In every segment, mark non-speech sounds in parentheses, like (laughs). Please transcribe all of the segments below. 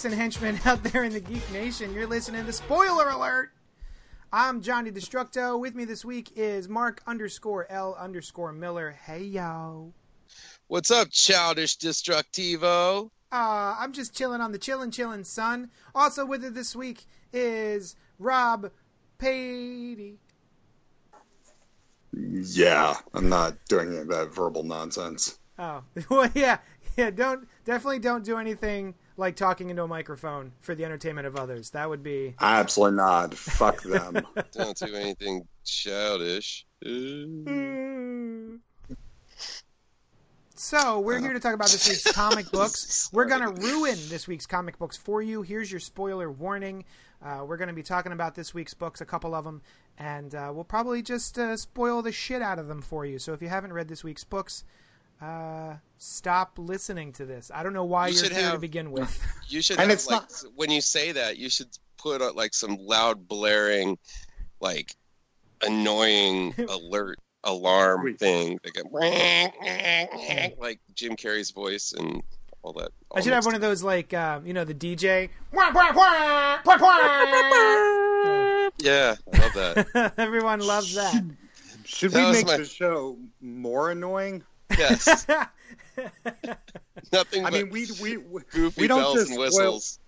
sidekicks and henchmen (laughs) out there in the Geek Nation? You're listening to Spoiler Alert. I'm Johnny Destructo. With me this week is Mark underscore L underscore Miller. Hey yo. What's up, childish destructivo? Uh, I'm just chilling on the chillin' chillin' sun. Also with it this week is Rob Patey. Yeah, I'm not doing any of that verbal nonsense. Oh, (laughs) well, yeah, yeah. Don't definitely don't do anything like talking into a microphone for the entertainment of others. That would be Absolutely not. Fuck them. (laughs) Don't do anything childish. So we're here to talk about this week's comic books. We're gonna ruin this week's comic books for you. Here's your spoiler warning. Uh, we're gonna be talking about this week's books, a couple of them, and uh, we'll probably just uh, spoil the shit out of them for you. So if you haven't read this week's books, uh, stop listening to this. I don't know why You you are should here to begin with. (laughs) You should And have, it's like, not- when you say that, you should put uh, like some loud blaring, like annoying (laughs) alert alarm Wait. thing, that go, (laughs) like Jim Carrey's voice and all that. I should have one of those like um, you know the DJ. Yeah, I love that. Everyone loves that. Should That we was make my- the show more annoying? Yes, (laughs) nothing. I but mean, we we we, goofy we don't bells just and spoil- whistles.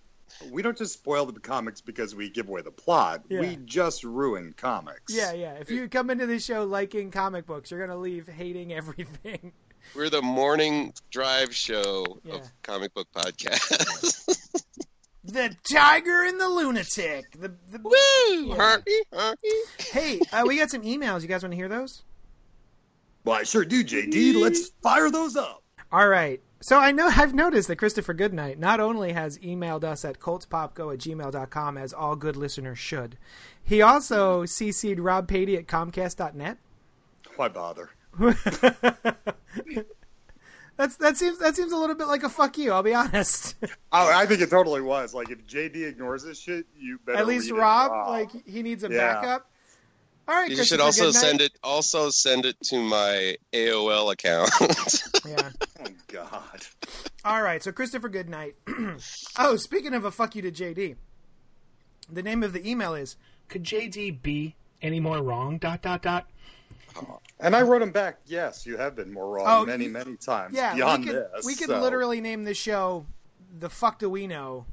we don't just spoil the comics because we give away the plot. Yeah. We just ruin comics. Yeah, yeah. If you come into this show liking comic books, you're gonna leave hating everything. (laughs) We're the morning drive show Yeah. of comic book podcast. (laughs) The Tiger and the Lunatic. The, the Woo! Yeah. Harpy, harpy. hey, uh, we got some emails. You guys want to hear those? Well, I sure do, JD. Let's fire those up. All right. So I know I've noticed that Christopher Goodnight not only has emailed us at cultpopgo at gmail.com as all good listeners should, he also CC'd Rob Patey at comcast.net. Why bother? (laughs) That's that seems that seems a little bit like a fuck you. I'll be honest. (laughs) Oh, I think it totally was. Like, if JD ignores this shit, you better. At least it, Rob, like he needs a Yeah. backup. All right, You should also send it. Also send it to my AOL account. (laughs) Yeah. Oh God. All right, so Christopher Goodnight. (clears throat) oh, speaking of a fuck you to JD, the name of the email is Could JD be any more wrong? Dot dot dot. And I wrote him back. Yes, you have been more wrong Oh, many, you- many times. yeah. beyond we could this, we could so- literally name this show "The Fuck Do We Know,"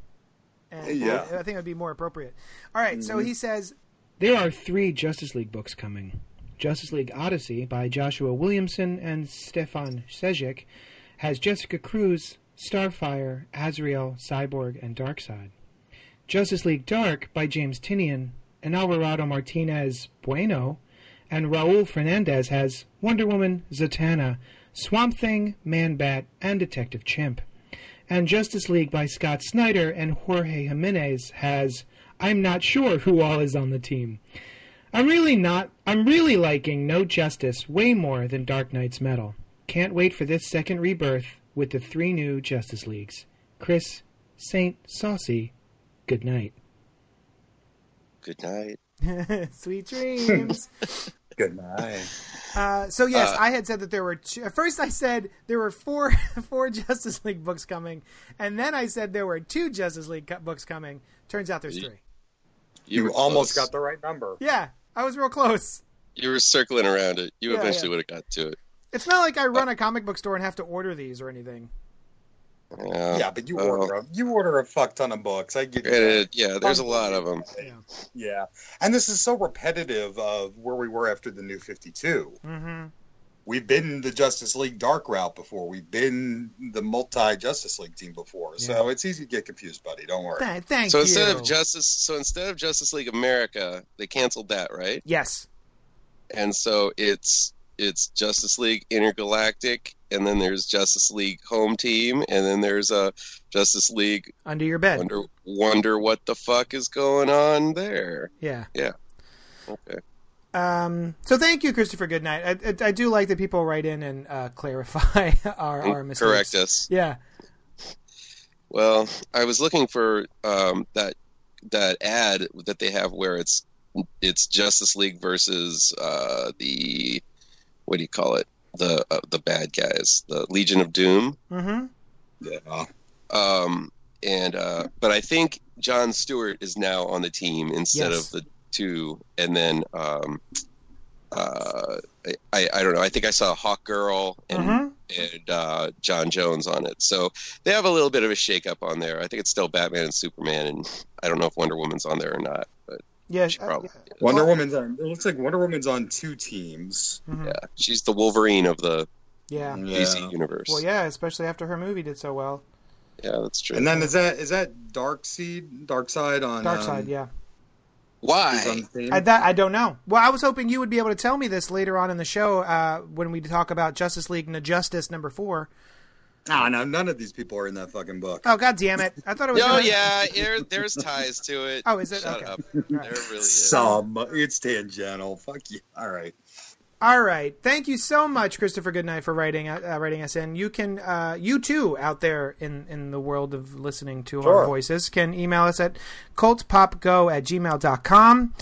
and Yeah. I think it would be more appropriate. All right, so mm-hmm. he says, There are three Justice League books coming. Justice League Odyssey by Joshua Williamson and Stefan Sejic has Jessica Cruz, Starfire, Azrael, Cyborg, and Darkseid. Justice League Dark by James Tynion and Alvaro Martinez Bueno and Raul Fernandez has Wonder Woman, Zatanna, Swamp Thing, Man Bat, and Detective Chimp. And Justice League by Scott Snyder and Jorge Jimenez has I'm not sure who all is on the team. I'm really not I'm really liking No Justice way more than Dark Knight's Metal. Can't wait for this second rebirth with the three new Justice Leagues. Chris, Saint, Saucy, good night. Good night. (laughs) "Sweet (laughs) dreams." Good night. Uh, so yes, Uh, I had said that there were. Two, at first, I said there were four (laughs) four Justice League books coming, and then I said there were two Justice League co- books coming. Turns out there's Ye- three. You, were almost close. got the right number. Yeah, I was real close. You were circling around it. You Yeah, eventually yeah. would have got to it. It's not like I run a comic book store and have to order these or anything. Yeah. Yeah, but you Oh. order a, you order a fuck ton of books. I get it, Granted, yeah, there's a lot of them. Yeah. Yeah, and this is so repetitive of where we were after the New Fifty Two. Mm-hmm. We've been the Justice League Dark route before. We've been the multi Justice League team before. So it's easy to get confused, buddy. Don't worry. Th- thank So you. instead of Justice, so instead of Justice League America, they canceled that, right? yes, And so it's it's Justice League Intergalactic, and then there's Justice League Home Team, and then there's a Justice League. Under your bed. Wonder wonder what the fuck is going on there. Yeah. Yeah. Okay. Um, so thank you, Christopher Goodnight. I, I, I do like that people write in and uh, clarify (laughs) our, our mistakes. Correct us. Yeah. Well, I was looking for um, that that ad that they have where it's it's Justice League versus uh, the what do you call it the uh, the bad guys the Legion of Doom. Mm-hmm. Yeah. Um, and uh, but I think John Stewart is now on the team instead Yes. of the two, and then um, uh, I I don't know. I think I saw Hawk Girl and Mhm. and uh, J'onn J'onzz on it, so they have a little bit of a shakeup on there. I think it's still Batman and Superman, and I don't know if Wonder Woman's on there or not, but Yeah. she uh, probably yeah. is. Wonder Well- Woman's on. It looks like Wonder Woman's on two teams. Mhm. Yeah, she's the Wolverine of the Yeah. DC universe. Well, yeah, especially after her movie did so well. Yeah, that's true. And then is that is that Dark Seed, Dark Side on Dark um, Side, yeah. Who's on Why? I, that, I don't know. Well, I was hoping you would be able to tell me this later on in the show uh, when we talk about Justice League and Justice number four. Ah, no, none of these people are in that fucking book. Oh, god damn it! I thought it was. (laughs) Oh gonna- yeah, there, there's ties to it. Oh, is it? Shut Okay. up. All There really is. Some, it's tangential. Fuck you. All right. All right. Thank you so much, Christopher Goodnight, for writing uh, writing us in. You can, uh, you too, out there in, in the world of listening to our voices, can email us at cultpopgo at gmail.com.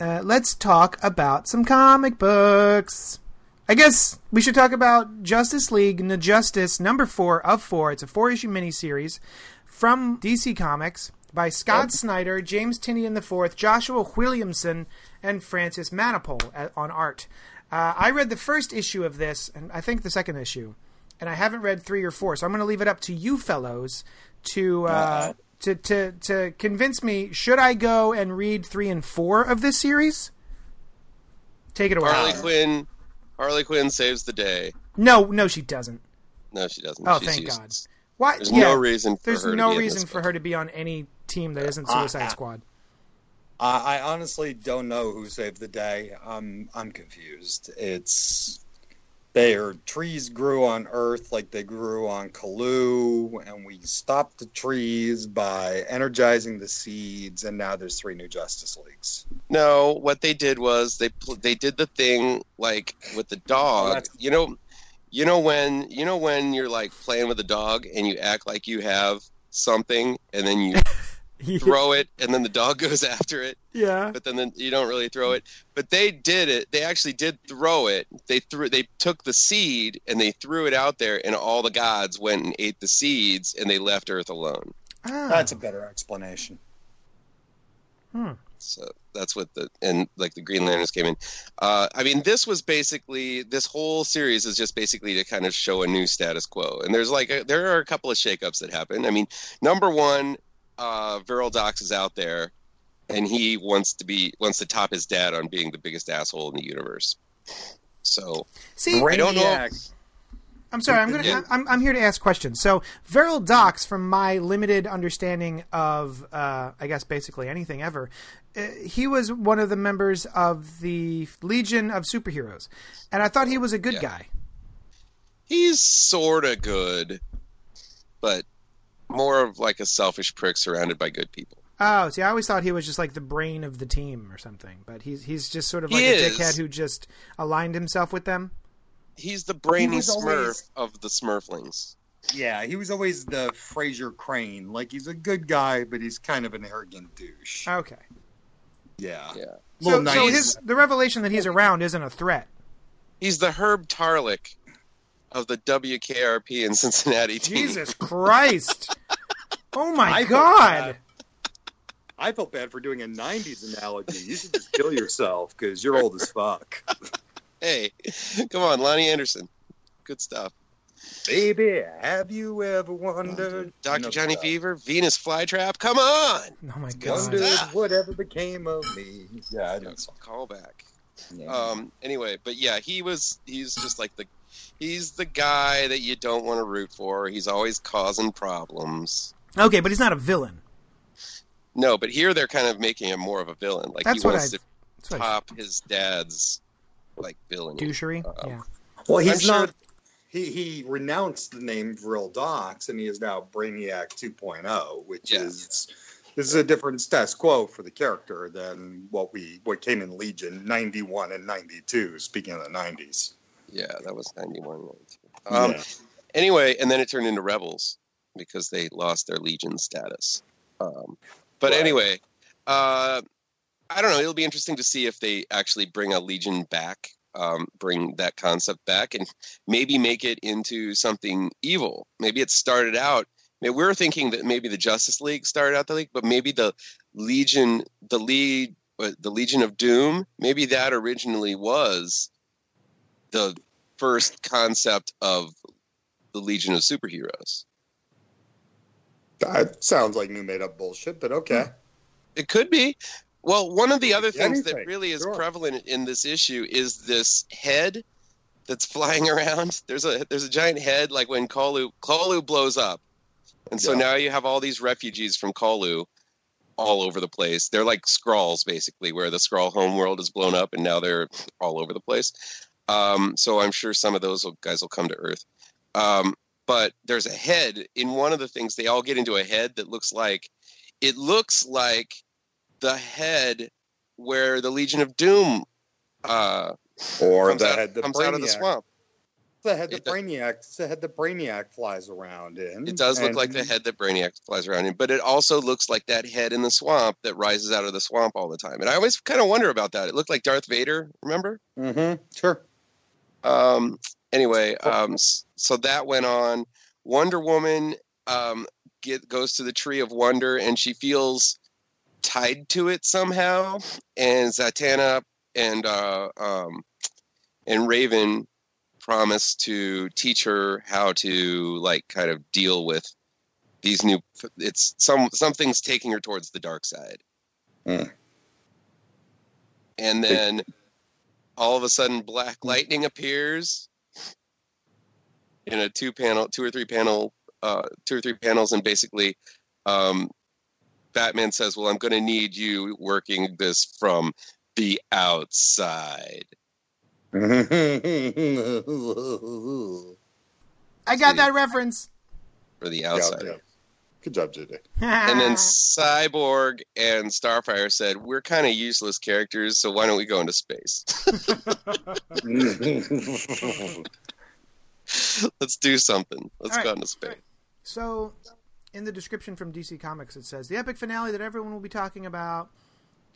Uh, let's talk about some comic books. I guess we should talk about Justice League the Justice number four of four. It's a four issue miniseries from DC Comics by Scott Snyder, James Tynion IV, Joshua Williamson, and Francis Manapul at- on art. Uh, I read the first issue of this, and I think the second issue, and I haven't read three or four. So I'm going to leave it up to you fellows to uh, to to to convince me. Should I go and read three and four of this series? Take it away. Harley Quinn. Harley Quinn saves the day. No, no, she doesn't. No, she doesn't. Oh, She's thank useless. Why? There's yeah, no reason for There's her to no be reason for book. her to be on any team that isn't Suicide Squad. I, I honestly don't know who saved the day. I'm I'm confused. It's their trees grew on Earth like they grew on Colu, and we stopped the trees by energizing the seeds, and now there's three new Justice Leagues. No, what they did was they pl- they did the thing like with the dog. that's- you know, you know when you know when you're like playing with a dog and you act like you have something and then you (laughs) throw it and then the dog (laughs) goes after it, yeah. but then, then you don't really throw it. But they did it. They actually did throw it. They threw. They took the seed and they threw it out there, and all the gods went and ate the seeds, and they left Earth alone. Ah. That's a better explanation. So that's what the and like the Green Lanterns came in. Uh, I mean, this was basically this whole series is just basically to kind of show a new status quo. And there's like a, there are a couple of shakeups that happen. I mean, number one, uh, Vril Dox is out there, and he wants to be wants to top his dad on being the biggest asshole in the universe. So See, I don't know. Brainiac. I'm sorry. I'm gonna. Yeah. I'm, I'm here to ask questions. So, Vril Dox, from my limited understanding of, uh, I guess basically anything ever, uh, he was one of the members of the Legion of Superheroes, and I thought he was a good Yeah. guy. he's sort of good, but more of like a selfish prick surrounded by good people. Oh, see, I always thought he was just like the brain of the team or something, but he's he's just sort of He like a is. dickhead who just aligned himself with them. He's the brainy was Smurf always- of the Smurflings. Yeah, he was always the Frasier Crane. Like he's a good guy, but he's kind of an arrogant douche. Okay, yeah. Yeah. so, Little so his the revelation that he's around isn't a threat. He's the Herb Tarlek of the WKRP in Cincinnati team. Jesus Christ! (laughs) Oh my I God! I felt bad for doing a '90s analogy. You should just kill yourself because you're old as fuck. (laughs) Hey, come on, Loni Anderson. Good stuff. Baby, have you ever wondered? Dr. You know, Johnny Fever, Venus Flytrap. Come on. Oh my God! Wondered Ah. whatever became of me. Yeah, I know. Call back. Yeah. Um. Anyway, but yeah, he was. He's just like the. He's the guy that you don't want to root for. He's always causing problems. Okay, but he's not a villain. No, but here they're kind of making him more of a villain. Like That's he what wants I- to That's what I- top his dad's like villainy. Douchery. Uh, yeah. Well, I'm he's sure- not. He he renounced the name Vril Dox, and he is now Brainiac 2.0, which Yeah. is this is a different status quo for the character than what we what came in Legion 91 and 92. Speaking of the 90s. Yeah, that was 91. 92. Um, Anyway, and then it turned into rebels because they lost their legion status. Um, but Right. anyway, uh, I don't know. It'll be interesting to see if they actually bring a legion back, um, bring that concept back, and maybe make it into something evil. Maybe it started out. I mean, we were thinking that maybe the Justice League started out the league, but maybe the Legion, the lead, uh, the Legion of Doom, maybe that originally was the first concept of the Legion of Superheroes. That sounds like new made up bullshit, but okay. It could be. Well, one of the other things that really is sure. prevalent in this issue is this head that's (laughs) flying around. There's a there's a giant head like when Colu Colu blows up. And so Yeah. now you have all these refugees from Colu all over the place. They're like Skrulls basically, where the Skrull homeworld is blown up and now they're all over the place. Um, so I'm sure some of those will- guys will come to Earth. Um, but there's a head in one of the things. They all get into a head that looks like it looks like the head where the Legion of Doom uh, Or comes, the out, head the comes Brainiac. out of the swamp. The head the It Brainiac. The head the Brainiac flies around in. It does look like the head that Brainiac flies around in, but it also looks like that head in the swamp that rises out of the swamp all the time. And I always kind of wonder about that. It looked like Darth Vader, remember? Mm Mhm, Sure. Um, anyway, (laughs) um, so that went on. Wonder Woman um, get, goes to the Tree of Wonder, and she feels tied to it somehow. And Zatanna and uh, um, and Raven promise to teach her how to like kind of deal with these new. It's some something's taking her towards the dark side. Hmm. And then all of a sudden black lightning appears in a two panel two or three panel uh two or three panels and basically um batman says well i'm going to need you working this from the outside (laughs) I got that reference. for the Yeah, outside yeah. Good job, JD. (laughs) and then cyborg and starfire said we're kind of useless characters so why don't we go into space (laughs) (laughs) let's do something let's All go into space So, in the description from DC Comics, it says the epic finale that everyone will be talking about.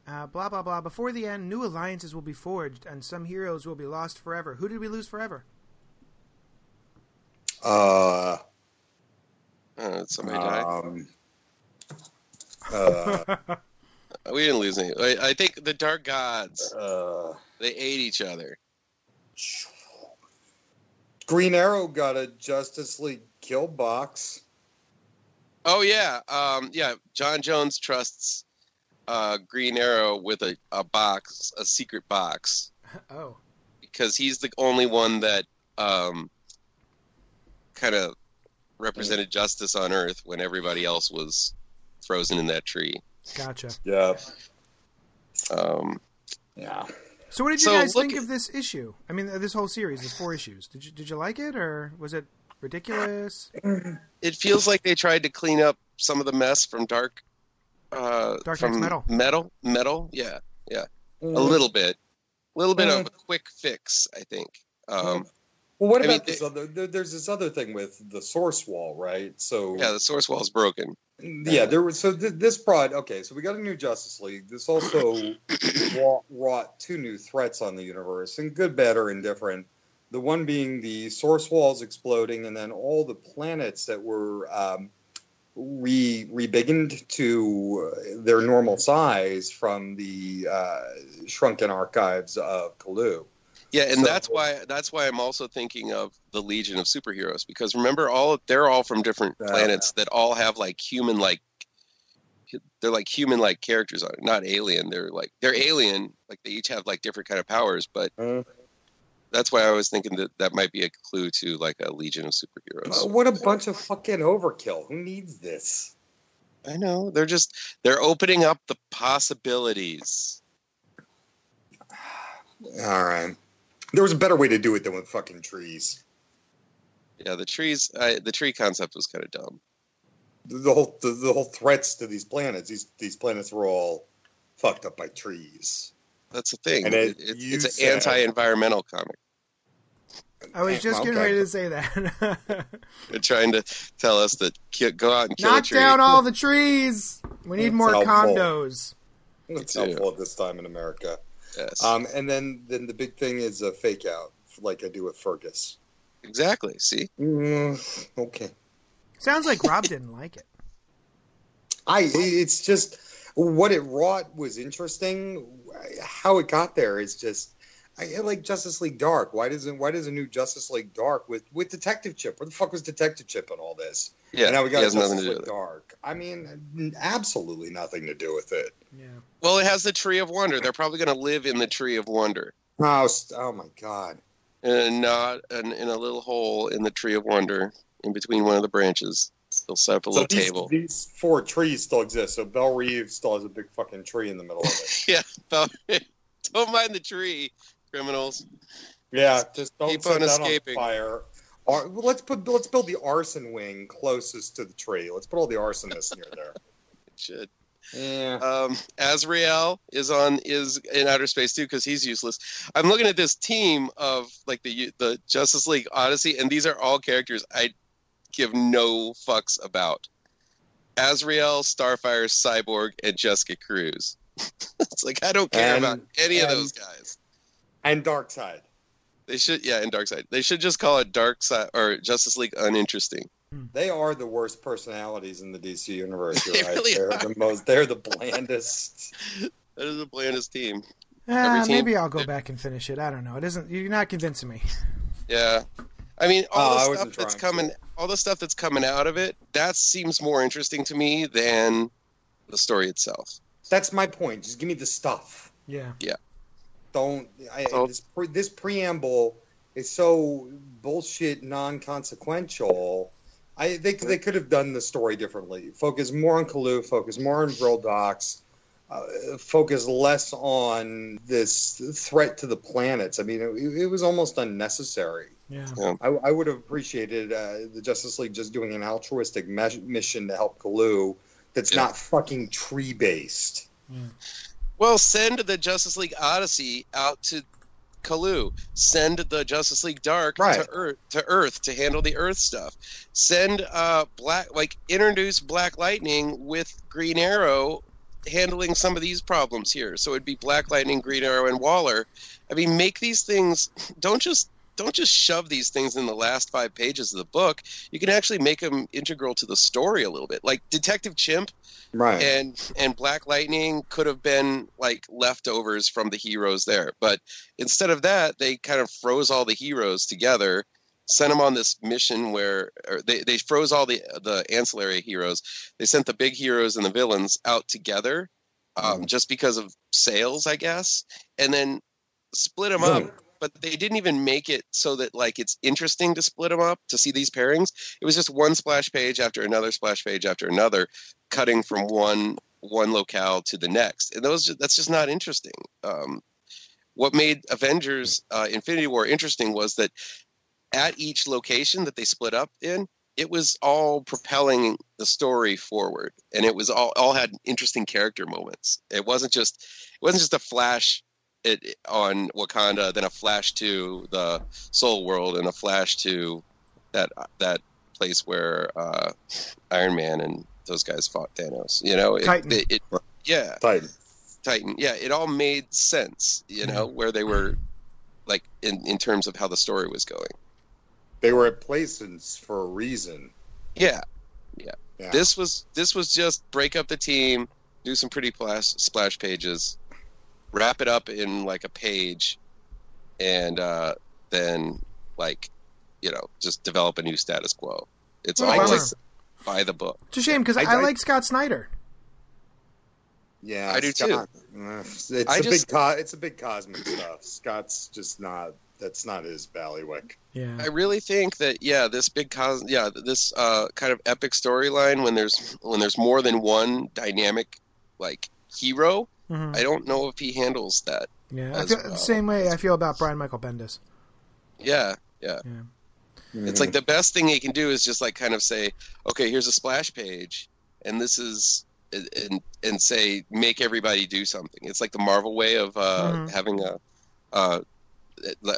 Uh, blah blah blah. Before the end, new alliances will be forged, and some heroes will be lost forever. Who did we lose forever? uh, uh, somebody died um, uh, (laughs) we didn't lose any I, I think the dark gods uh, they ate each other Green Arrow got a Justice League kill box. Oh yeah, um, yeah. J'onn J'onzz trusts uh, Green Arrow with a, a box, a secret box, (laughs) oh, because he's the only one that um, kind of represented justice on Earth when everybody else was frozen in that tree. gotcha. Yeah. Um, Yeah. So, what did you So, guys think at- of this issue? I mean, this whole series, this four issues. Did you did you like it, or was it ridiculous? it feels like they tried to clean up some of the mess from Dark. Uh, Dark from Metal. Metal, metal, yeah, Yeah. a Mm. little bit, a little bit Mm. of a quick fix, I think. Um, Well, what I about mean, this other? There's this other thing with the source wall, right? So yeah, the source wall is broken. yeah, there was so th- this brought okay. So we got a new Justice League. This also (coughs) wrought, wrought two new threats on the universe, and good, bad, or indifferent. The one being the source walls exploding, and then all the planets that were um, re rebiggened to uh, their normal size from the uh, shrunken archives of Colu. Yeah, and So- that's why that's why I'm also thinking of the Legion of Superheroes because remember all they're all from different planets that all have like human like they're like human like characters on it, not alien. They're like they're alien, like they each have like different kind of powers, but Uh. that's why I was thinking that that might be a clue to like a Legion of Superheroes. Uh, what a bunch of fucking overkill! Who needs this? I know they're just they're opening up the possibilities. (sighs) All right. There was a better way to do it than with fucking trees. Yeah, the trees. I, the tree concept was kind of dumb. The, the whole the, the whole threats to these planets. These these planets were all fucked up by trees. That's the thing. And It, it- it's it's an anti-environmental comic. I was just getting Okay. ready to say that. (laughs) They're trying to tell us that go out and kill a Knock tree. down all the trees. We need It's more helpful. condos. It's too. helpful at this time in America. Yes, Um, and then then the big thing is a fake out, like I do with Fergus. exactly. See, Mm, okay. Sounds like Rob didn't like it. (laughs) I it's just what it wrought was interesting. How it got there is just I like Justice League Dark. Why doesn't why does a new Justice League Dark with with Detective Chimp? Where the fuck was Detective Chimp in all this? yeah, and now we got Justice nothing to do League it. Dark. I mean, absolutely nothing to do with it. Yeah. Well, it has the Tree of Wonder. They're probably going to live in the Tree of Wonder, Oh, oh my god. and not in, in a little hole in the Tree of Wonder, in between one of the branches. They'll set up a So little these, table. these four trees still exist. So Belle Reve still has a big fucking tree in the middle of it. (laughs) yeah, don't, don't mind the tree, criminals. Yeah, just don't Keep set on that escaping. on fire. Ar- well, let's put let's build the arson wing closest to the tree. Let's put all the arsonists near there. (laughs) It should. Yeah. Um, Azrael is on is in outer space too because he's useless. I'm looking at this team of like the the Justice League Odyssey, and these are all characters I give no fucks about. Azrael, Starfire, Cyborg, and Jessica Cruz. (laughs) it's like I don't care And- about any of those guys. And Darkseid. They should, yeah, and Dark Side. They should just call it Dark Side or Justice League Uninteresting. Hmm. They are the worst personalities in the DC universe. (laughs) You're They right. really they're are. the most. They're the blandest. (laughs) That is the blandest team. Eh, Every team- maybe I'll go back and finish it. I don't know. It isn't. You're not convincing me. Yeah. I mean, all Oh, the stuff that's trying to. coming, all the stuff that's coming out of it, that seems more interesting to me than the story itself. That's my point. Just give me the stuff. Yeah. Yeah. Don't. I, So- this, pre, this preamble is so bullshit, non-consequential. I think they could have done the story differently. Focus more on Colu. Focus more on Vril Dox. Uh, focus less on this threat to the planets. I mean, it, it was almost unnecessary. Yeah. I, I would have appreciated uh, the Justice League just doing an altruistic me- mission to help Colu that's Yeah. not fucking tree based. Well, send the Justice League Odyssey out to Colu. Send the Justice League Dark Right. to Earth to Earth to handle the Earth stuff. Send uh Black like introduce Black Lightning with Green Arrow handling some of these problems here. So it'd be Black Lightning, Green Arrow, and Waller. I mean, make these things. Don't just don't just shove these things in the last five pages of the book. You can actually make them integral to the story a little bit. Like Detective Chimp Right. and and Black Lightning could have been like leftovers from the heroes there, but instead of that, they kind of froze all the heroes together, sent them on this mission where they they froze all the the ancillary heroes. They sent the big heroes and the villains out together, um, just because of sales, I guess, and then split them up. But they didn't even make it so that like it's interesting to split them up to see these pairings. It was just one splash page after another splash page after another, cutting from one one locale to the next, and those that's just not interesting. Um, what made Avengers uh, Infinity War interesting was that at each location that they split up in, it was all propelling the story forward, and it was all all had interesting character moments. It wasn't just it wasn't just a flash it on Wakanda, then a flash to the Soul World, and a flash to that that place where uh, Iron Man and those guys fought Thanos. You know, it, Titan. it, it yeah, Titan. Titan. Yeah, it all made sense. You know, where they were like in in terms of how the story was going. They were at places for a reason. Yeah, Yeah. this was this was just break up the team, do some pretty splash splash pages, wrap it up in like a page, and uh, then like you know just develop a new status quo. It's Oh, all bummer. like by the book. It's a shame because I, I- I- like Scott Snyder. Yeah, I do Scott- uh, It's I a just- big co- it's a big cosmic stuff. Scott's just not that's not his bailiwick. Yeah. I really think that yeah, this big cos yeah, this uh, kind of epic storyline when there's when there's more than one dynamic like hero. Mhm. I don't know if he handles that Yeah, feel, well. the same way I feel about Brian Michael Bendis. Yeah, yeah. Yeah. It's like the best thing he can do is just like kind of say, okay, here's a splash page, and this is and and say make everybody do something. It's like the Marvel way of uh, Mhm. having a uh,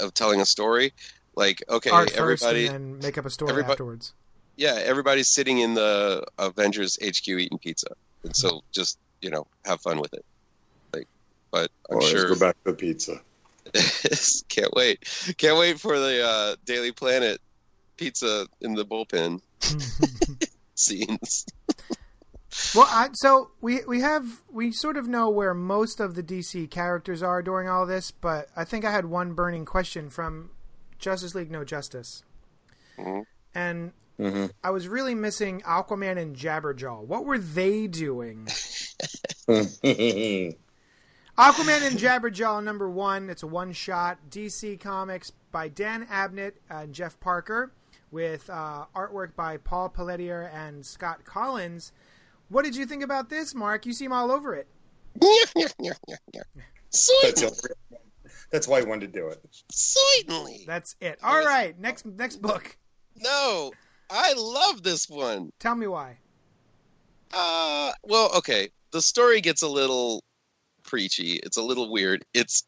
of telling a story. Like okay, Art first everybody, and then make up a story afterwards. yeah, everybody's sitting in the Avengers HQ eating pizza, and so just you know have fun with it. Like, but I'm Boys, sure go back to the pizza. (laughs) can't wait, can't wait for the uh, Daily Planet pizza in the bullpen (laughs) (laughs) scenes. Well, I, so we we have we sort of know where most of the DC characters are during all this, but I think I had one burning question from Justice League No Justice, Mhm. and Mm-hmm. I was really missing Aquaman and Jabberjaw. What were they doing? Aquaman and Jabberjaw number one. It's a one shot DC Comics by Dan Abnett and Jeff Parker, with uh, artwork by Paul Pelletier and Scott Kolins. What did you think about this, Mark? You seem all over it. (laughs) That's, that's why I wanted to do it. Certainly. That's it. All right, next next book. No, I love this one. Tell me why. Uh, well, okay. The story gets a little preachy. It's a little weird. It's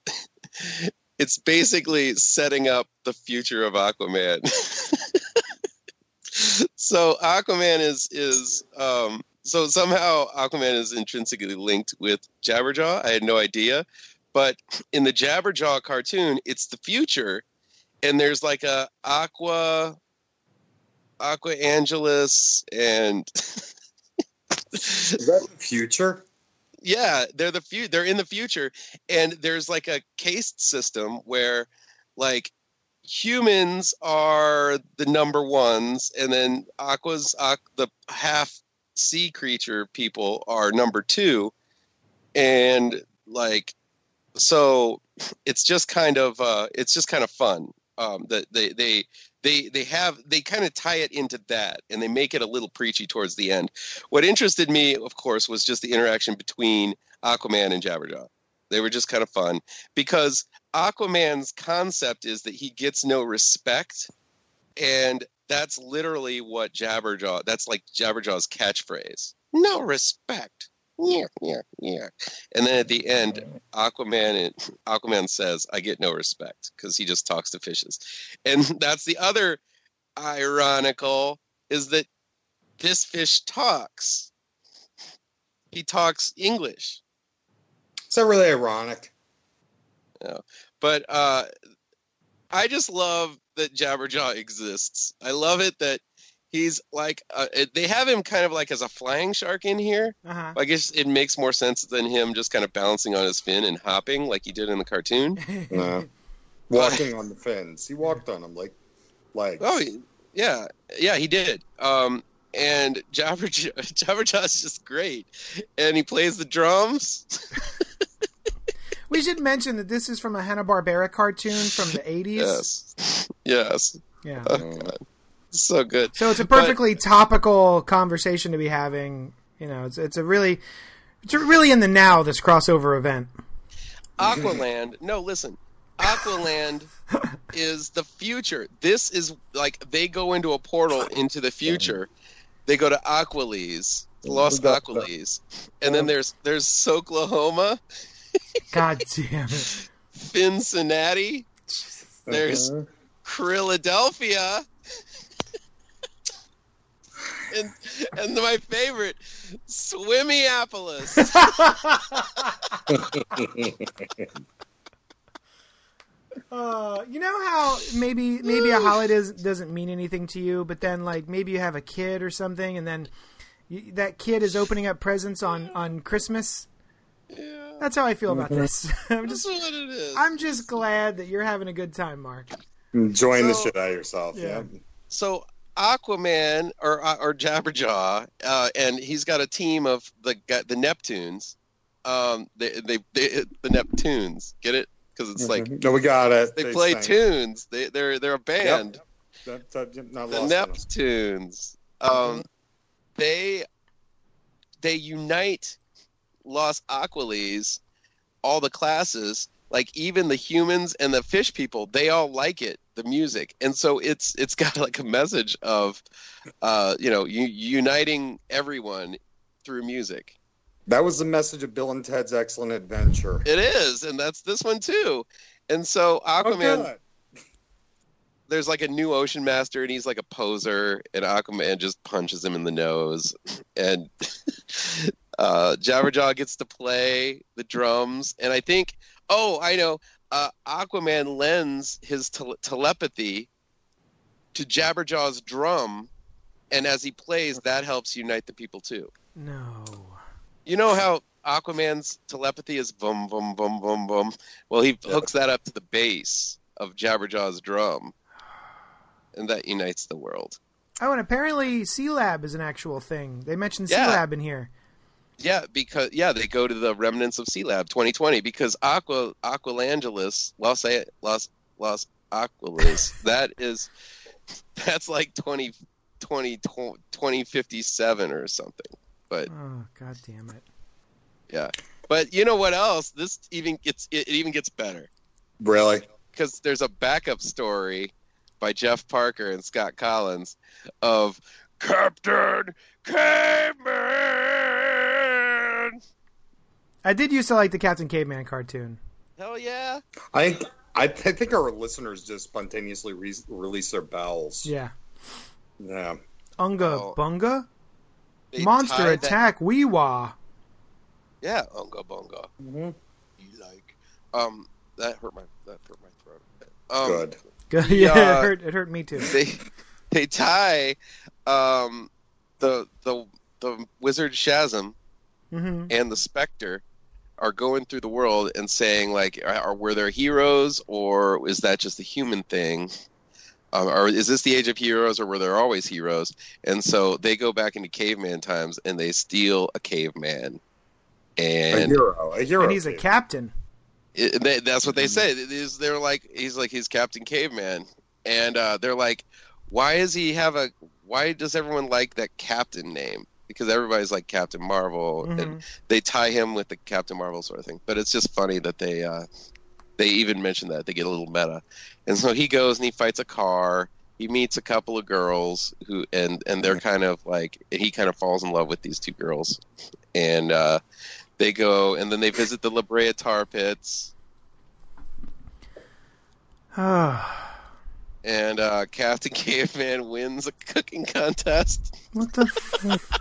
(laughs) it's basically setting up the future of Aquaman. (laughs) so Aquaman is is um so somehow Aquaman is intrinsically linked with Jabberjaw. I had no idea, but in the Jabberjaw cartoon, it's the future, and there's like a Aqua Aqua Angelus and (laughs) Is that the future? Yeah they're the few they're in the future and there's like a caste system where like humans are the number ones and then aqua's aqu- the half sea creature people are number two and like so it's just kind of uh it's just kind of fun um that they they they they have they kind of tie it into that and they make it a little preachy towards the end. What interested me of course was just the interaction between aquaman and jabberjaw. They were just kind of fun because aquaman's concept is that he gets no respect and that's literally what jabberjaw that's like jabberjaw's catchphrase no respect yeah yeah yeah. And then at the end aquaman and (laughs) aquaman says i get no respect because he just talks to fishes. And (laughs) that's the other ironical is that this fish talks. He talks english. Is that really ironic? No, but uh i just love that jabberjaw exists. I love it that he's like uh, they have him kind of like as a flying shark in here Uh huh. i guess it makes more sense than him just kind of balancing on his fin and hopping like he did in the cartoon No. (laughs) Walking on the fins. He walked on them like like Oh, yeah, yeah, he did. Um, and Jabberjaw, (laughs) Jabberjaw's just great, and he plays the drums. we should mention that this is from a Hanna Barbera cartoon from the (laughs) eighties. Yes, yes, Yeah. oh, God. (laughs) so good. So it's a perfectly topical conversation to be having. You know, it's it's a really it's really in the now this crossover event. Aqualand. No, listen. Aqualand (laughs) is the future. This is like they go into a portal into the future. They go to Aqualese, Los Aqualese, and then there's there's Soklahoma, (laughs) God damn it! Cincinnati, there's Uh-huh. Philadelphia. and and my favorite, Swimmyapolis. (laughs) Uh, you know how maybe maybe a holiday does- doesn't mean anything to you, but then like maybe you have a kid or something, and then you, that kid is opening up presents on on Christmas. yeah, That's how I feel about this. (laughs) I'm that's just what it is. I'm just glad that you're having a good time, Mark. enjoying the shit out of yourself. Yeah. Yeah. so Aquaman or uh, or Jabberjaw, uh, and he's got a team of the the Neptunes. Um, they, they they the Neptunes. Get it? Because it's like no, we got it. they play sang. tunes. They they're they're a band. That- that- not the lost on us. Neptunes. Um, they they unite Los Aquiles, all the classes, like even the humans and the fish people, they all like it, the music, and so it's it's (laughs) got like a message of, uh, you know, u- uniting everyone through music. That was the message of Bill and Ted's Excellent Adventure. It is, and that's this one too. And so Oh, Aquaman, good. there's like a new ocean master, and he's like a poser, and Aquaman just punches him in the nose, (laughs) and (laughs) uh, Jabberjaw gets to play the drums, and I think, oh, I know, uh, Aquaman lends his tel- telepathy to Jabberjaw's drum, and as he plays, that helps unite the people too. No. You know how Aquaman's telepathy is boom, boom, boom, boom, boom. Well, he Yeah. hooks that up to the bass of Jabberjaw's drum, and that unites the world. Oh, and apparently Sea Lab is an actual thing. They mentioned Sea Yeah. Lab in here. Yeah, because yeah, they go to the remnants of Sea Lab 2020 because Aqua Aqualangelis, Los A- Los Los Aquilas, (laughs) that is that's like 20, 20, 2057 or something. But Oh, god damn it. yeah, but you know what else? This even gets it, it even gets better. Really? because there's a backup story by Jeff Parker and Scott Kolins of Captain Caveman. I did used to like the Captain Caveman cartoon. Hell yeah! I I, I think our listeners just spontaneously re- release their bells. Yeah. Yeah. Unga Oh. Bunga? They Monster tied that- Attack Weewa. Yeah, unga bunga. Mhm. You like? Um, that hurt my that hurt my throat. Um, Good. Good. (laughs) Yeah. Yeah, it hurt, it hurt me too. (laughs) They they tie um the the the wizard Shazam hmm and the Spectre are going through the world and saying like, are, are were there heroes or is that just a human thing? Um, or is this the age of heroes or were there always heroes? And so they go back into caveman times and they steal a caveman, And A and hero. A hero. And he's a captain. it, they, that's what they say. It is- They're like he's like he's Captain Caveman, and uh, they're like, why does he have a? Why does everyone like that Captain name? Because everybody's like Captain Marvel, and Mhm. they tie him with the Captain Marvel sort of thing. But it's just funny that they uh, they even mention that they get a little meta, and so he goes and he fights a car. He meets a couple of girls who and and they're kind of like he kind of falls in love with these two girls, and uh, they go and then they visit the La Brea tar pits. (sighs) and uh, Captain (laughs) Caveman wins a cooking contest. what the? F-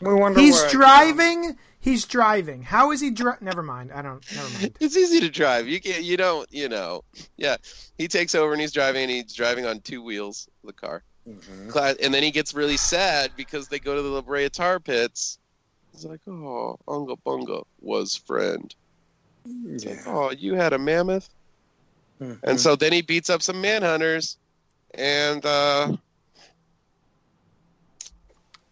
We wonder He's where- driving. He's driving. How is he dri Never mind. I don't. Never mind. (laughs) It's easy to drive. You can't. You don't. You know. Yeah. He takes over and he's driving. and He's driving on two wheels the car. Mhm. And then he gets really sad because they go to the La Brea tar pits. He's like, "Oh, Unga Bunga was friend. It's like, oh, you had a mammoth." Mhm. And so then he beats up some manhunters, and uh,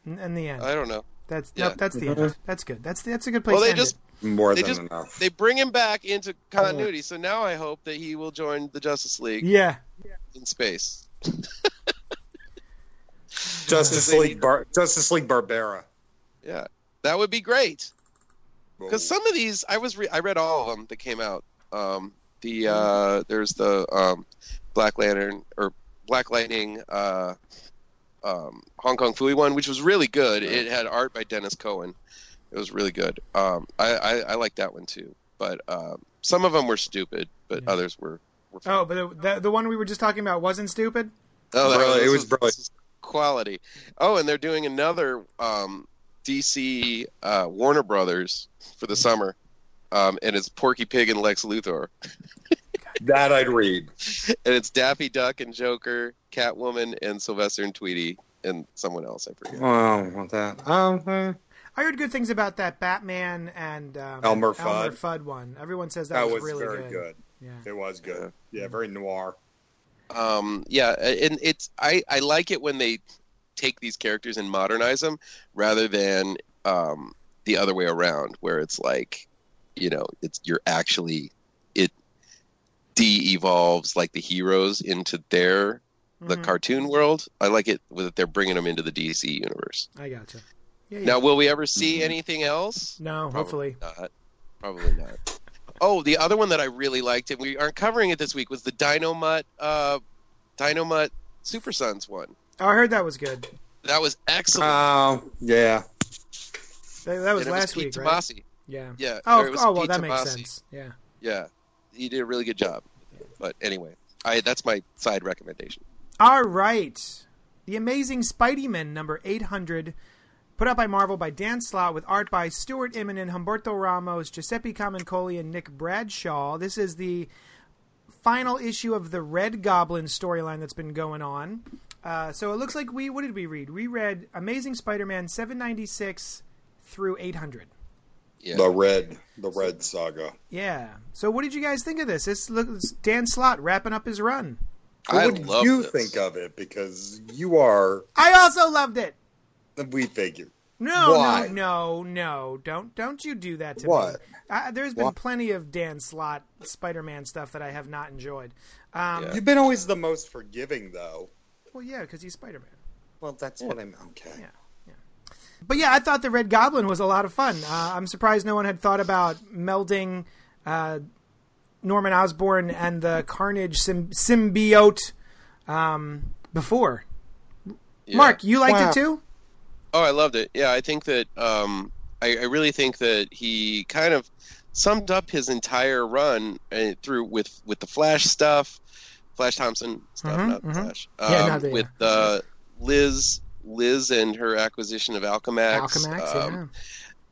In, in the end, I don't know. That's yeah. nope, that's the Mhm. end. That's good. That's that's a good place. Well, to they end just it. more they than just- enough. they bring him back into continuity. So now I hope that he will join the Justice League Yeah. in space. (laughs) Justice League, need- Bar- Justice League Barbera. Yeah, that would be great. Because some of these, I was re- I read all of them that came out. Um, the uh, there's the um, Black Lantern or Black Lightning, uh, um, Hong Kong Phooey one, which was really good. It had art by Denys Cowan. It was really good. Um, I, I I like that one too. But um, some of them were stupid, but Yeah. others were. were fun. Oh, but the, the the one we were just talking about wasn't stupid. Oh, that Brilliant. It this was brilliant. quality. Oh, and they're doing another um, DC uh, Warner Brothers for the summer, um, and it's Porky Pig and Lex Luthor, (laughs) That I'd read. and it's Daffy Duck and Joker, Catwoman, and Sylvester and Tweety, and someone else I forget. Oh, want that? Um, eh. I heard good things about that Batman and um, Elmer Elmer Fudd. Fudd one. Everyone says that, that was, was really very good. good. Yeah. It was good. Yeah, very noir. Um, yeah, and it's I I like it when they take these characters and modernize them rather than um, the other way around, where it's like, you know, it's you're actually it de-evolves like the heroes into their the Mhm. cartoon world. I like it with that they're bringing them into the DC universe. I gotcha. Yeah, yeah. Now, will we ever see anything else? no, Probably hopefully. not. Probably not. oh, the other one that I really liked, and we aren't covering it this week, was the Dynomutt, uh, Dynomutt Super Sons one. Oh, I heard that was good. That was excellent. Oh, yeah. That, that was And it last Pete week, right? Yeah. Yeah. Oh, or it was oh well, Pete that makes sense. Yeah. Yeah, he did a really good job. But anyway, I that's my side recommendation. All right. The Amazing Spider-Man, number 800, put out by Marvel by Dan Slott with art by Stuart Immonen, Humberto Ramos, Giuseppe Camuncoli, and Nick Bradshaw. This is the final issue of the Red Goblin storyline that's been going on. Uh, so it looks like we, what did we read? We read Amazing Spider Man 796 through 800. Yeah. The red, the red saga. Yeah. So what did you guys think of this? This looks Dan Slott wrapping up his run. I What did love you this. think of it? Because you are, I also loved it. we figured. No, Why? no, no, no! Don't don't you do that to me. What? I, there's been Why? plenty of Dan Slott Spider-Man stuff that I have not enjoyed. Um, Yeah. You've been always the most forgiving, though. Well, yeah, because he's Spider-Man. Well, that's what I'm. Okay. Yeah. But yeah, I thought the Red Goblin was a lot of fun. Uh, I'm surprised no one had thought about melding uh, Norman Osborn and the Carnage sym- symbiote um, before. Yeah. Mark, you liked Wow. it too? Oh, I loved it. Yeah, I think that um, I, I really think that he kind of summed up his entire run uh, through with with the Flash stuff, Flash Thompson stuff, Mhm, not mhm. Flash. Yeah, Um, not the- with uh, Liz, Liz and her acquisition of Alchemax. Alchemax, um, yeah.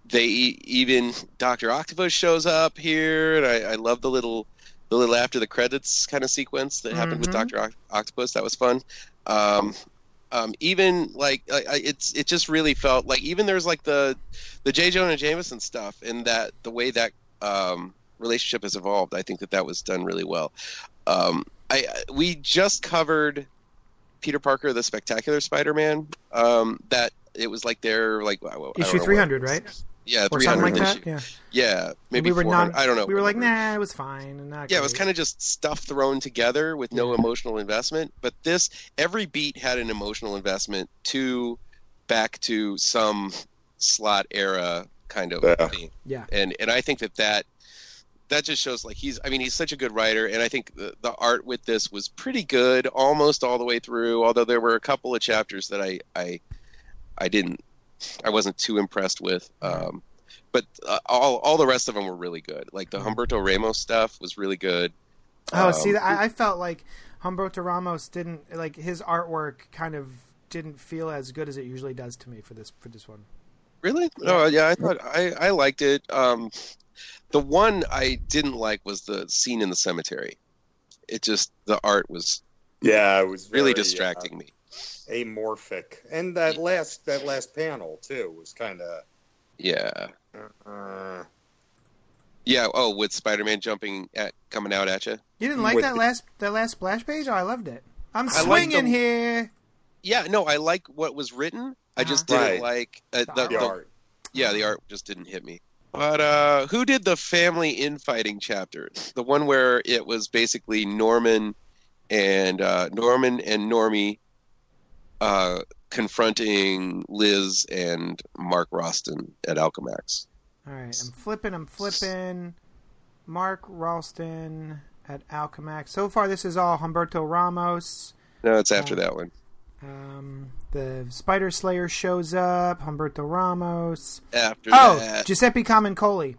They even Doctor Octopus shows up here, and I, I love the little the little after the credits kind of sequence that happened with Mhm. Doctor Oct- Octopus. That was fun. Um, um, even like I, I, it's it just really felt like even there's like the the J. Jonah Jameson stuff and that the way that um, relationship has evolved. I think that that was done really well. Um, I- we just covered Peter Parker, the Spectacular Spider-Man. Um, that it was like their like I don't Issue 300, right? Yeah, 300 like issue. that. Yeah. Yeah, maybe we were not. I don't know. We were like, nah, it was fine. and Not Yeah, it was kind of just stuff thrown together with no Yeah. emotional investment. But this, every beat had an emotional investment to back to some Slott era kind of Yeah. thing. Yeah. And and I think that that that just shows like he's. I mean, he's such a good writer, and I think the, the art with this was pretty good, almost all the way through. Although there were a couple of chapters that I I I didn't, I wasn't too impressed with. Um, but uh, all all the rest of them were really good. Like the Humberto Ramos stuff was really good. Oh, Um, see, I, I felt like Humberto Ramos didn't like his artwork. Kind of didn't feel as good as it usually does to me for this for this one. Really? Oh, yeah. I thought I, I liked it. Um, the one I didn't like was the scene in the cemetery. It just the art was Yeah, it was really very, distracting me. uh, amorphic, and that last that last panel too was kind of. Yeah. Uh, Yeah. Oh, with Spider-Man jumping at coming out at you. You didn't like With that the- last that last splash page? Oh, I loved it. I'm swinging the- here. Yeah. No, I like what was written. I just Uh-huh. didn't Right. like uh, The the, the the- art. yeah the art just didn't hit me. But uh, who did the family infighting chapter? The one where it was basically Norman and uh, Norman and Normie uh, confronting Liz and Mark Raxton at Alchemax. All right, I'm flipping. I'm flipping. Mark Raxton at Alchemax. So far, this is all Humberto Ramos. No, it's after Uh, that one. Um, the Spider Slayer shows up. Humberto Ramos. After Oh, that. Giuseppe Camuncoli.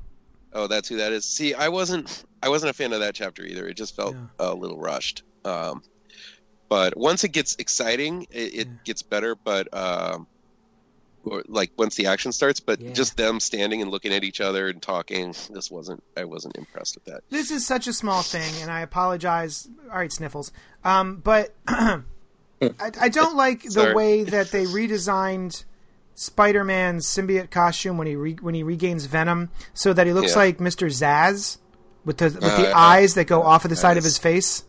Oh, that's who that is. See, I wasn't I wasn't a fan of that chapter either. It just felt Yeah. a little rushed. Um, but once it gets exciting, it, it Yeah. gets better. But um, or like once the action starts, but Yeah. just them standing and looking at each other and talking, this wasn't. I wasn't impressed with that. This is such a small thing, and I apologize. All right, sniffles. Um, but (clears throat) I, I don't like the way that they redesigned Spider-Man's symbiote costume when he re- when he regains Venom, so that he looks Yeah. like Mister Zaz with the with the Uh, eyes that go off of the side of his face.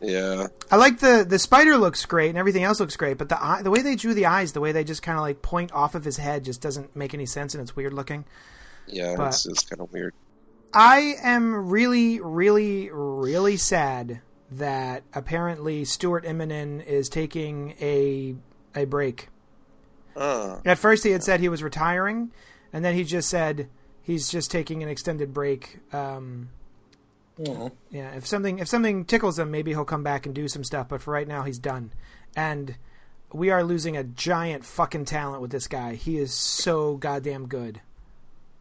Yeah, I like the the spider looks great and everything else looks great, but the eye, the way they drew the eyes, the way they just kind of like point off of his head, just doesn't make any sense, and it's weird looking. yeah, But- it's just kind of weird. I am really, really, really sad that apparently Stuart Immonen is taking a a break. Uh, At first, he had said he was retiring, and then he just said he's just taking an extended break. Um, Mhm. yeah, if something if something tickles him, maybe he'll come back and do some stuff. But for right now, he's done, and we are losing a giant fucking talent with this guy. He is so goddamn good.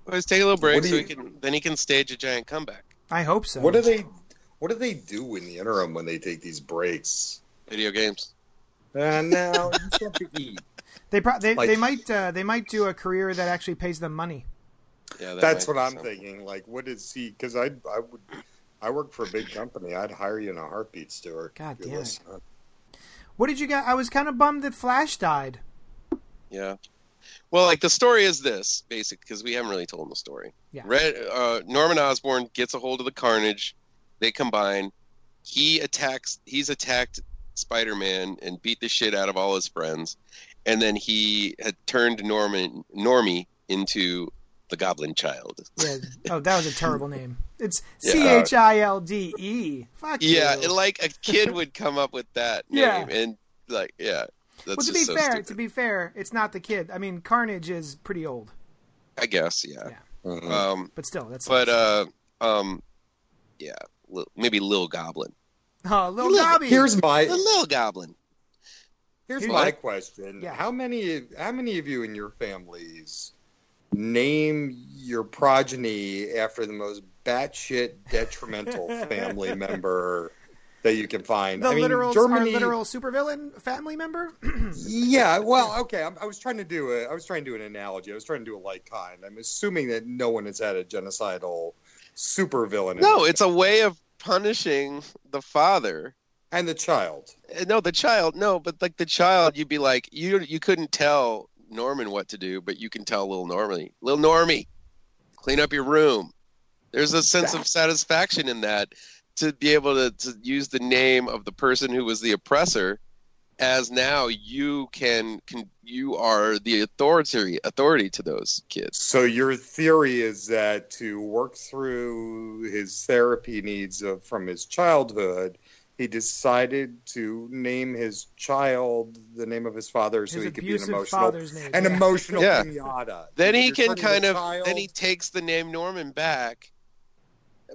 Well, let's take a little break What so you- he can then he can stage a giant comeback. I hope so. What do they? What do they do in the interim when they take these breaks? Video games. And now you still have to eat. (laughs) They pro- they, Like- they might uh, they might do a career that actually pays them money. Yeah, that That's what I'm something. thinking. Like, what is he? Because I, I would, I work for a big company. I'd hire you in a heartbeat, Stuart. God damn it. What did you get? I was kind of bummed that Flash died. Yeah. Well, like the story is this, basic, because we haven't really told the story. Yeah. Red, uh, Norman Osborn gets a hold of the Carnage. They combine. He attacks. He's attacked Spider-Man and beat the shit out of all his friends, and then he had turned Norman Normie into the Goblin Child. Yeah. Oh, that was a terrible name. It's C H I L D E. Yeah. H I L D. Fuck Yeah, you. and like a kid would come up with that (laughs) name, Yeah. and like, yeah, that's well, to just be so fair, stupid. to be fair, it's not the kid. I mean, Carnage is pretty old, I guess, yeah. Yeah. Mhm. Um, but still, that's. but uh, um, yeah, li- maybe Lil Goblin. oh, little look, Dobby. Here's my The Lil Goblin. here's Here- my question. Yeah. How many how many of you in your families name your progeny after the most batshit detrimental (laughs) family member that you can find? the I mean, literal, Germany. our literal supervillain family member. (clears throat) Yeah, well, okay. I'm, I was trying to do a. I was trying to do an analogy. I was trying to do a like kind. I'm assuming that no one has had a genocidal supervillain. No, it's a way of punishing the father. and the child. Uh, No, the child. No, but like the child, you'd be like, you you couldn't tell Norman what to do, but you can tell little Normie, little Normie, clean up your room. There's a sense of satisfaction in that to be able to, to use the name of the person who was the oppressor as now you can, can you are the authority authority to those kids. So your theory is that to work through his therapy needs of, from his childhood, he decided to name his child the name of his father, so His he could be an emotional, name. an yeah. emotional Yeah. pinata. Then he can kind of child- then he takes the name Norman back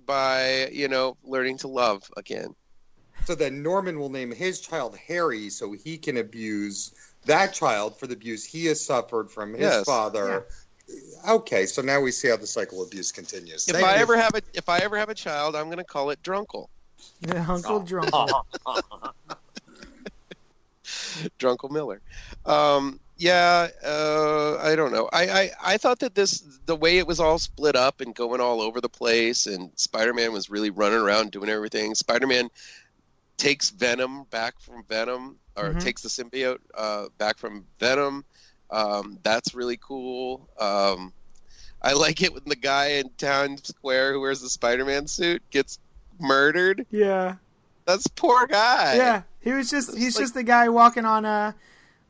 by you know learning to love again. So then Norman will name his child Harry, so he can abuse that child for the abuse he has suffered from his Yes. father. Okay, so now we see how the cycle of abuse continues. If Thank I you. ever have a if I ever have a child, I'm gonna call it Drunkle. Yeah, (laughs) Uncle Drunk. (laughs) Drunkle Miller. Um, yeah, uh, I don't know. I, I I thought that this the way it was all split up and going all over the place, and Spider-Man was really running around doing everything. Spider-Man takes Venom back from Venom, or Mhm. takes the symbiote uh, back from Venom. Um, that's really cool. Um, I like it when the guy in Town Square who wears the Spider-Man suit gets murdered. Yeah, That's poor guy. yeah. He was just he's like- just the guy walking on a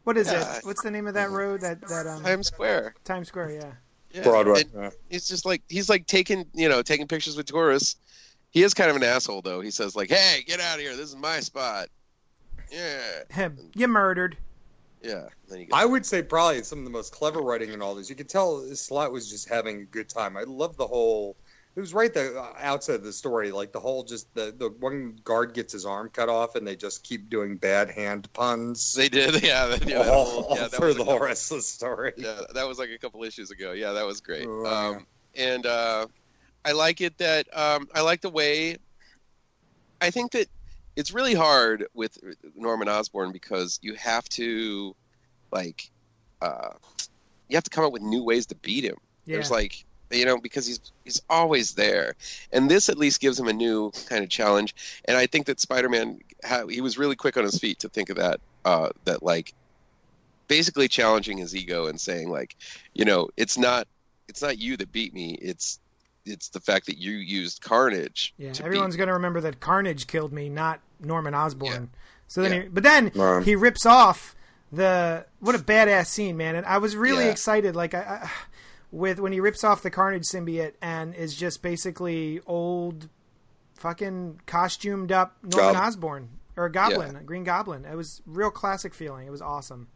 what is Yeah. it? What's the name of that road? That that um Times Square. Times Square. Yeah. Yeah. Broadway. And Yeah. he's just like he's like taking you know taking pictures with tourists. He is kind of an asshole though. He says like, "Hey, get out of here! This is my spot." Yeah, Him. You murdered. yeah. Then he I would say probably some of the most clever writing in all this. You could tell Slott was just having a good time. I love the whole. It was right the outside of the story, like the whole just the the one guard gets his arm cut off, and they just keep doing bad hand puns they did. (laughs) Yeah, that, yeah, that all, whole- yeah, that through was the a whole rest of the story. yeah, that was like a couple issues ago. Yeah, that was great. Oh, Um, and uh, I like it that um, I like the way. I think that it's really hard with Norman Osborn because you have to, like, uh, you have to come up with new ways to beat him. Yeah. There's like you know because he's he's always there, and this at least gives him a new kind of challenge. And I think that Spider-Man ha- he was really quick on his feet to think of that uh, that like basically challenging his ego and saying like you know it's not it's not you that beat me it's it's the fact that you used Carnage. Yeah, to everyone's beat. going to remember that Carnage killed me, not Norman Osborn. So then, Yeah. he, but then Um, he rips off the what a badass scene, man! And I was really Yeah. excited, like I, I, with when he rips off the Carnage symbiote and is just basically old, fucking costumed up Norman Gob- Osborn or Goblin, Green Goblin. It was real classic feeling. It was awesome.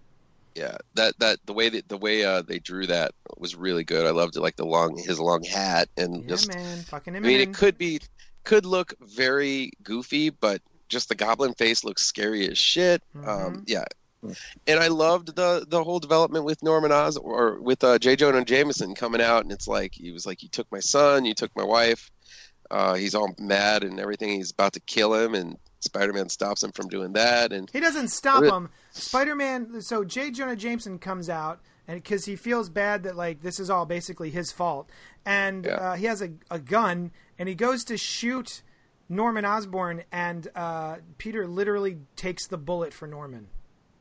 Yeah, that that the way that the way uh, they drew that was really good. I loved it, like the long his long hat and Yeah, just. man, fucking I mean, in. it could be could look very goofy, but just the goblin face looks scary as shit. Um, Mhm. yeah, and I loved the the whole development with Norman Oz or with uh, J. Jonah Jameson coming out, and it's like he was like, "You took my son, you took my wife." Uh, he's all mad and everything. He's about to kill him, and Spider-Man stops him from doing that. And He doesn't stop him. Spider-Man. So J. Jonah Jameson comes out, and because he feels bad that like this is all basically his fault, and Yeah. uh, he has a, a gun, and he goes to shoot Norman Osborn, and uh, Peter literally takes the bullet for Norman.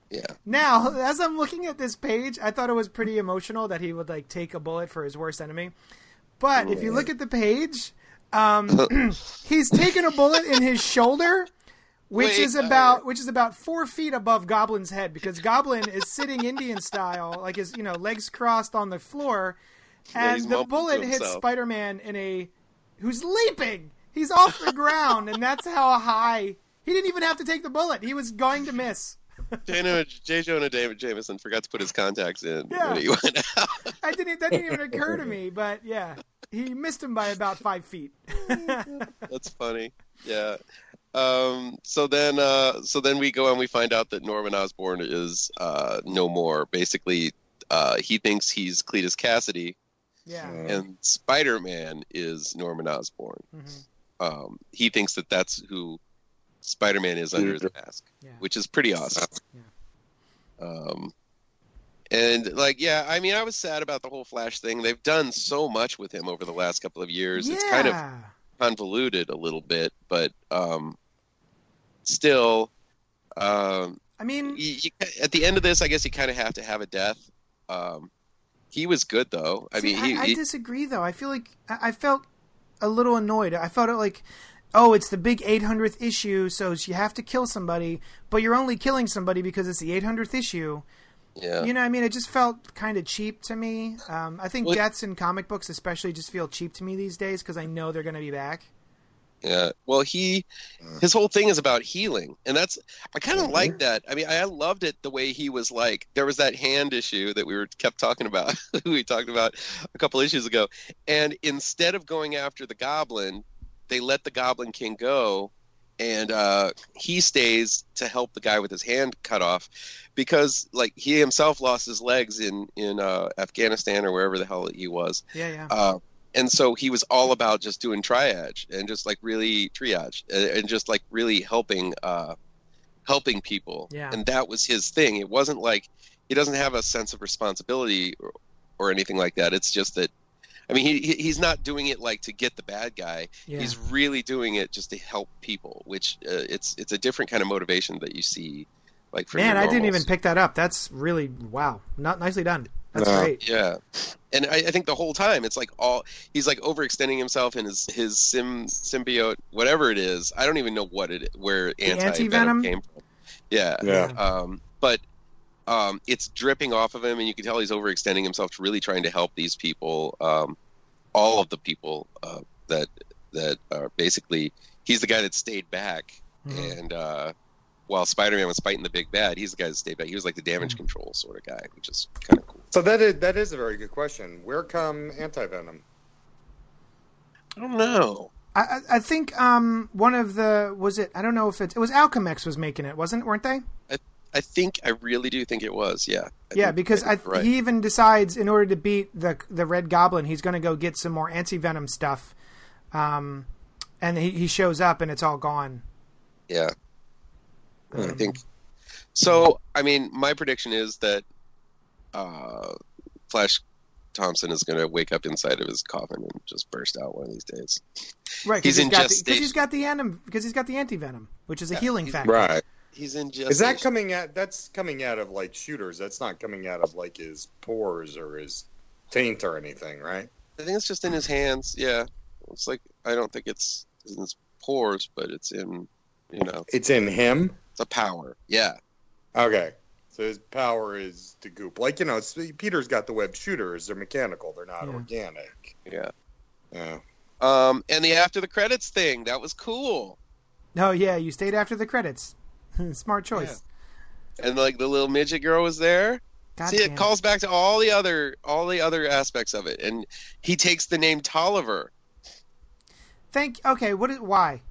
yeah, Now, (laughs) as I'm looking at this page, I thought it was pretty emotional that he would like take a bullet for his worst enemy. But if you look at the page, um, (clears throat) he's taken a bullet in his shoulder, which Wait, is uh, about which is about four feet above Goblin's head because Goblin is sitting Indian style, like his you know legs crossed on the floor, and he's the bullet hits. Spider-Man in a who's leaping. He's off the ground, and that's how high. He didn't even have to take the bullet. He was going to miss. J. Jonah David Jameson forgot to put his contacts in Yeah. when he went out. (laughs) I didn't. That didn't even occur to me. But yeah, he missed him by about five feet. (laughs) That's funny. Yeah. Um, so then, uh, so then we go and we find out that Norman Osborn is uh, no more. Basically, uh, he thinks he's Cletus Kasady, yeah. and Spider-Man is Norman Osborn. Mhm. Um, he thinks that that's who Spider-Man is under his mask, Yeah. which is pretty awesome. Yeah. Um, and like, yeah, I mean, I was sad about the whole Flash thing. They've done so much with him over the last couple of years. Yeah. It's kind of convoluted a little bit, but um, still, um, I mean, you, you, at the end of this, I guess you kind of have to have a death. Um, he was good though. I see, mean, he, I, I he- disagree though. I feel like I, felt a little annoyed. I felt it like, oh, it's the big 800th issue, so you have to kill somebody, but you're only killing somebody because it's the 800th issue. yeah, You know, I mean, it just felt kind of cheap to me. Um, I think Well- deaths in comic books, especially, just feel cheap to me these days because I know they're going to be back. Yeah. Well, he, his whole thing is about healing, and that's I kind of like that. I mean, I loved it the way he was like. There was that hand issue that we were kept talking about. (laughs) we talked about a couple issues ago, and instead of going after the Goblin, they let the Goblin King go, and uh, he stays to help the guy with his hand cut off, because like he himself lost his legs in in uh, Afghanistan or wherever the hell he was. Yeah, yeah. Uh, and so he was all about just doing triage and just like really triage and, and just like really helping uh, helping people. Yeah. And that was his thing. It wasn't like he doesn't have a sense of responsibility or, or anything like that. It's just that. I mean, he, he- he's not doing it like to get the bad guy. yeah. He's really doing it just to help people, which uh, it's it's a different kind of motivation that you see, like for Man, I didn't even pick that up. That's really wow. Not nicely done. That's No. great. Yeah, and I, I think the whole time it's like all he's like overextending himself and his his sim symbiote, whatever it is. I don't even know what it where anti anti-venom? came from. Yeah, Yeah. um, but um, it's dripping off of him, and you can tell he's overextending himself to really trying to help these people, um, all of the people uh, that that are basically. He's the guy that stayed back, Mhm. and uh, while Spider-Man was fighting the big bad, he's the guy that stayed back. He was like the damage Mhm. control sort of guy, which is kind of cool. So that is that is a very good question. Where come anti venom? I don't know. I, I I think um one of the was it I don't know if it it was Alchemax was making it wasn't weren't they? I I think I really do think it was. Yeah. I yeah, think- because I, right. he even decides in order to beat the the Red Goblin, he's going to go get some more anti venom stuff. Um, and he, he shows up and it's all gone. yeah. I Um, think so. I mean, my prediction is that uh, Flash Thompson is going to wake up inside of his coffin and just burst out one of these days. right he's because in got the, 'cause gestation. he's got the anim because he's got the anti venom, which is a Yeah, healing factor. Right. He's in just. Is that coming out? That's coming out of like shooters. That's not coming out of like his pores or his taint or anything, right? I think it's just in his hands. Yeah. It's like I don't think it's in his pores, but it's in. You know, It's in him. It's a power. Yeah. Okay. So his power is to goop. Like you know, it's, Peter's got the web shooters. They're mechanical. They're not Yeah. organic. Yeah. Yeah. Um, and the after the credits thing that was cool. Oh yeah, you stayed after the credits. (laughs) Smart choice. And like the little midget girl was there. God See, damn it calls back to all the other all the other aspects of it, and he takes the name Tolliver. Thank. Okay. What is why?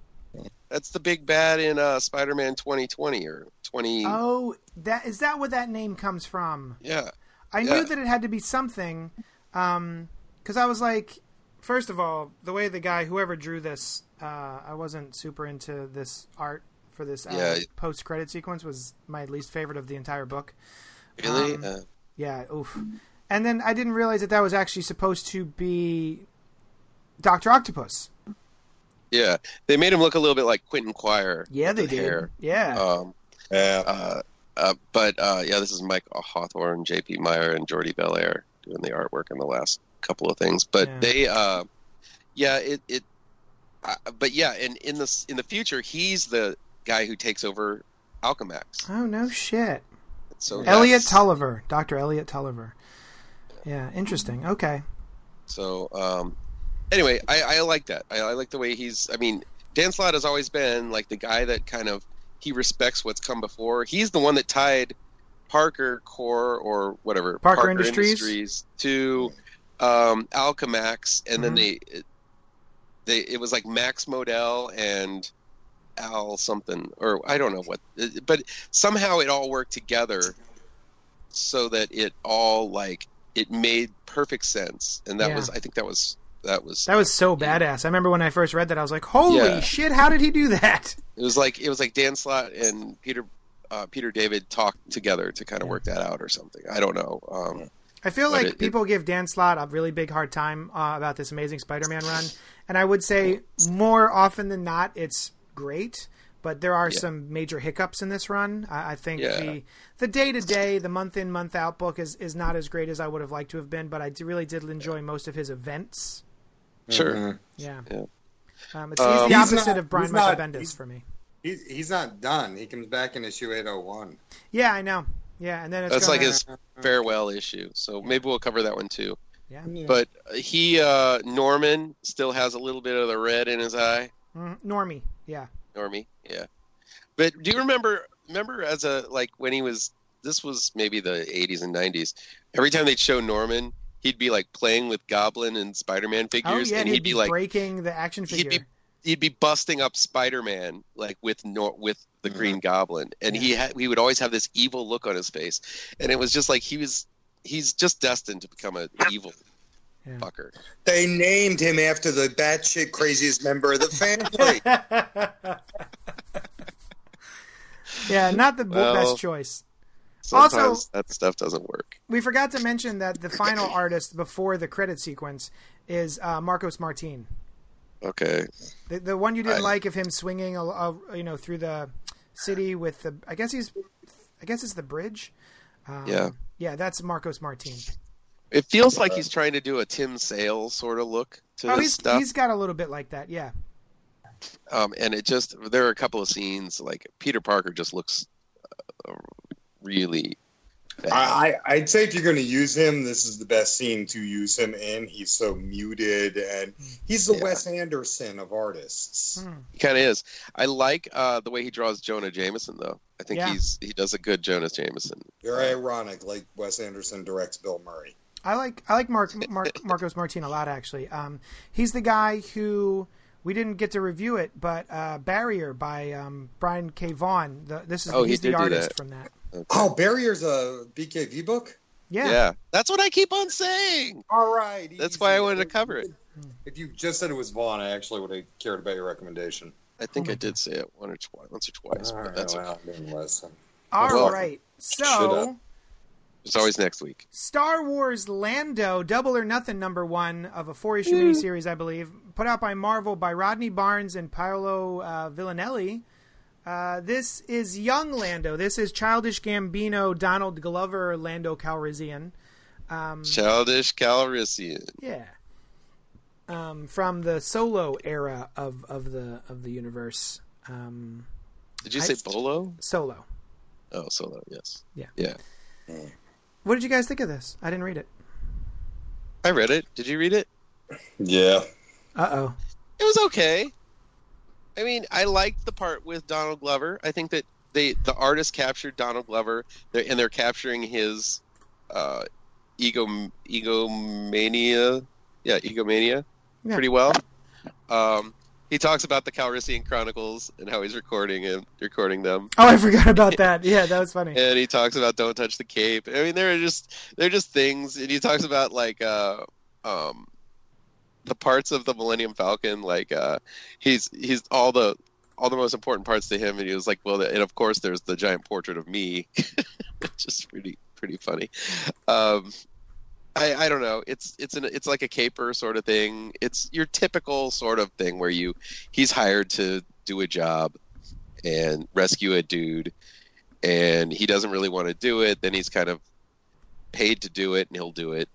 That's the big bad in uh, Spider-Man 2020 or 20. Oh, that is that where that name comes from? Yeah, I Yeah. knew that it had to be something, because I was like, first of all, the way the guy, whoever drew this, uh, I wasn't super into this art for this uh, Yeah. post-credit sequence. Was my least favorite of the entire book. really. Um, uh, Yeah, oof. And then I didn't realize that that was actually supposed to be Doctor Octopus. Yeah, they made him look a little bit like Quentin Quire. Yeah, they the did. hair. Yeah. Um, Yeah. uh, uh, but uh, yeah, this is Mike Hawthorne, J.P. Mayer, and Jordie Bellaire doing the artwork in the last couple of things. But Yeah. they, uh, yeah, it, it uh, but yeah, and in the in the future, he's the guy who takes over Alchemax. oh no shit. So Elliot Tolliver, Doctor Elliot Tolliver. Yeah, interesting. Okay. So um, anyway, I, I like that. I, I like the way he's. I mean, Dan Slott has always been like the guy that kind of he respects what's come before. He's the one that tied Parker Core or whatever Parker Industries. to um, Alchemax, and then Mhm. they they it was like Max Modell and Al something or I don't know what, but somehow it all worked together so that it all like it made perfect sense, and that Yeah. was I think that was that was That was so badass. I remember when I first read that, I was like, "Holy Yeah. shit! How did he do that?" it was like it was like Dan Slott and Peter uh, Peter David talked together to kind of work that out or something. I don't know. Um, I feel like it- it- people give Dan Slott a really big hard time uh, about this Amazing Spider-Man run, and I would say more often than not, it's great. But there are Yeah. some major hiccups in this run. I, I think Yeah. the the day to day, the month in month out book is is not as great as I would have liked to have been. But I d- really did enjoy most of his events. Sure. Mhm. Yeah, Yeah. Um, it's, Um, he's the He's opposite not- of Brian Michael not- Bendis he's- for me. He's he's not done. He comes back in issue 801. Yeah, I know. Yeah, and then it's That's gonna, like his farewell issue. So maybe we'll cover that one too. yeah. But he uh, Norman still has a little bit of the red in his eye. Mm, Normie. Yeah. Normie, yeah. But do you remember remember as a like when he was this was maybe the 80s and 90s. Every time they'd show Norman, he'd be like playing with Goblin and Spider-Man Oh figures yeah, and he'd, he'd be like breaking the action he'd figure. be he'd be busting up Spider-Man like with Nor- with the Mhm. Green Goblin, and he had he would always have this evil look on his face, and it was just like he was he's just destined to become an evil Yeah. fucker. They named him after the batshit craziest member of the family. (laughs) yeah, not the Well, best choice. Sometimes Also- that stuff doesn't work. We forgot to mention that the final (clears throat) artist before the credit sequence is uh, Marcos Martin, Okay, the, the one you didn't I- like of him swinging, a, a, you know, through the city with the. I guess he's, I guess it's the bridge. Um, Yeah. yeah, that's Marcos Martin. it feels like he's trying to do a Tim Sale sort of look to Oh, this he's stuff. he's got a little bit like that. Yeah, um, and it just there are a couple of scenes like Peter Parker just looks uh, really. bad. I, I, I'd say if you're going to use him, this is the best scene to use him in. He's so muted, and he's the Yeah. Wes Anderson of artists. Hmm. He kind of is. I like uh, the way he draws Jonah Jameson, though. I think Yeah. he's he does a good Jonas Jameson. Very ironic, like Wes Anderson directs Bill Murray. I like I like Mark, Mark (laughs) Marcos Martin a lot actually. Um, he's the guy who we didn't get to review it, but uh, Barrier by um, Brian K. Vaughan. The, this is Oh, he he's the artist that. from that. Oh, Barrier's a BKV book. Yeah. Yeah. that's what I keep on saying. All right, That's easy. why I wanted to cover it. If you just said it was Vaughan, I actually would have cared about your recommendation. I think Oh I did say it one or twice, once or twice, All but right, that's well, okay. I didn't listen. All Well, right. So. It's always next week. Star Wars Lando Double or Nothing number one of a four issue miniseries, I believe, put out by Marvel by Rodney Barnes and Paolo uh, Villanelli. Uh, this is young Lando. This is Childish Gambino, Donald Glover, Lando Calrissian. Um, Childish Calrissian. Yeah. Um, from the solo era of, of the of the universe. Um, Did you I- say Bolo? solo. Oh, Solo. Yes. Yeah. Yeah. What did you guys think of this? I didn't read it. I read it. Did you read it? Yeah. Uh oh. It was okay. I mean, I liked the part with Donald Glover. I think that they the artist captured Donald Glover, they're- and they're capturing his uh, ego egomania, yeah, egomania, Yeah. pretty well. Um, he talks about the Calrissian Chronicles and how he's recording and recording them, Oh, I forgot about that. Yeah, that was funny. and he talks about don't touch the cape. I mean, there are just they're just things, and he talks about like uh, um, the parts of the Millennium Falcon, like uh, he's he's all the all the most important parts to him, and he was like, well, and of course there's the giant portrait of me, (laughs) which is pretty pretty funny. Um, I, I don't know. It's it's an it's like a caper sort of thing. It's your typical sort of thing where you he's hired to do a job and rescue a dude, and he doesn't really want to do it. Then he's kind of paid to do it, and he'll do it.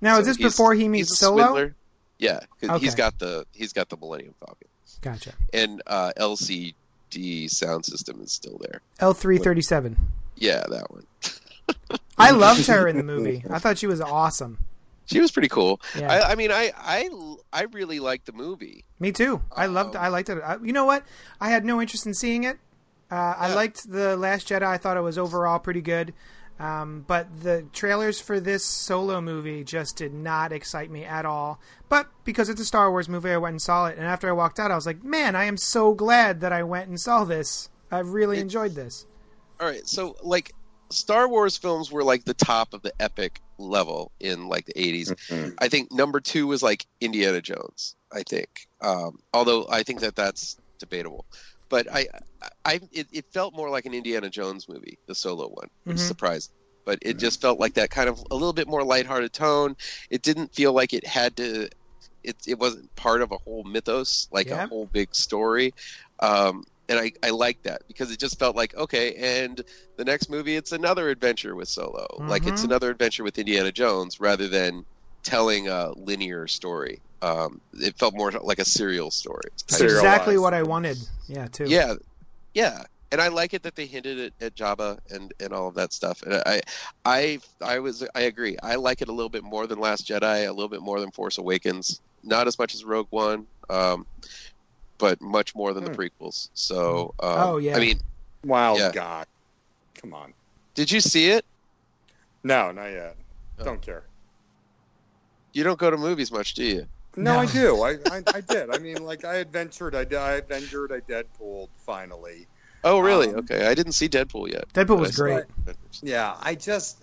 Now, So is this before he meets Solo? swindler. Yeah, 'cause he's Okay. got the he's got the Millennium Falcon, Gotcha. and uh, LCD sound system is still there. L three thirty seven. Yeah, that one. (laughs) I loved her in the movie. I thought she was awesome. She was pretty cool. Yeah. I, I mean, I, I I really liked the movie. Me too. I loved. I liked it. I, you know what? I had no interest in seeing it. Uh, I liked the Last Jedi. I thought it was overall pretty good. Um, but the trailers for this solo movie just did not excite me at all. But because it's a Star Wars movie, I went and saw it. And after I walked out, I was like, "Man, I am so glad that I went and saw this. I really It- enjoyed this." All right, so like Star Wars films were like the top of the epic level in like the 80s. Mhm. I think number two was like Indiana Jones. I think, um, although I think that that's debatable. But I, I, it, it felt more like an Indiana Jones movie, the solo one, which Mhm. surprised. But it just felt like that kind of a little bit more lighthearted tone. It didn't feel like it had to. It, it wasn't part of a whole mythos, like Yeah. a whole big story. Um, and I, I like that because it just felt like okay, and the next movie it's another adventure with Solo, like it's Mhm. another adventure with Indiana Jones rather than telling a linear story. Um, it felt more like a serial story. It's exactly what I wanted. Yeah, too. Yeah, yeah, and I like it that they hinted at, at Jabba and, and all of that stuff. And I, I, I was I agree. I like it a little bit more than Last Jedi, a little bit more than Force Awakens. Not as much as Rogue One, um, but much more than the Hmm. prequels. So, um, Oh, yeah. I mean, Wow, Yeah. God, come on. did you see it? No, not yet. Oh. Don't care. You don't go to movies much, do you? No, No. I do. I, I, I did. I mean, like I adventured. I, I adventured. I Deadpool finally. Oh, really? Um, okay, I didn't see Deadpool yet. Deadpool was great. Avengers. Yeah, I just.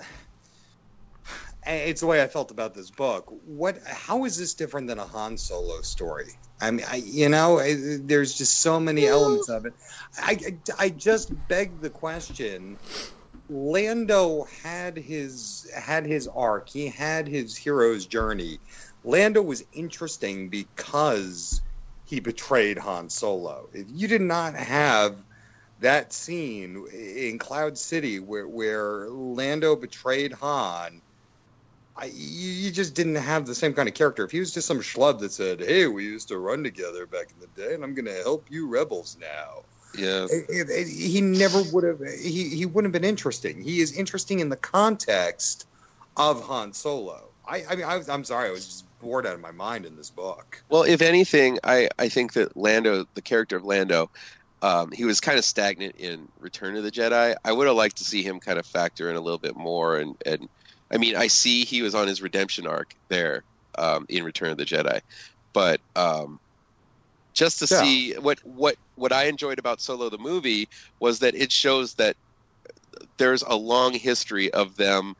It's the way I felt about this book. What? How is this different than a Han Solo story? I mean, I, you know, I, there's just so many elements of it. I, I just beg the question. Lando had his had his arc. He had his hero's journey. Lando was interesting because he betrayed Han Solo. If you did not have that scene in Cloud City where where Lando betrayed Han, I, you you just didn't have the same kind of character. If he was just some schlub that said, "Hey, we used to run together back in the day, and I'm going to help you rebels now," Yeah, he never would have. He he wouldn't have been interesting. He is interesting in the context of Han Solo. I I mean, I was, I'm sorry, I was just bored out of my mind in this book. Well, if anything, I, I think that Lando, the character of Lando, um, he was kind of stagnant in Return of the Jedi. I would have liked to see him kind of factor in a little bit more. And, and I mean, I see he was on his redemption arc there um, in Return of the Jedi, but um, just to Yeah. see what what what I enjoyed about Solo the movie was that it shows that there's a long history of them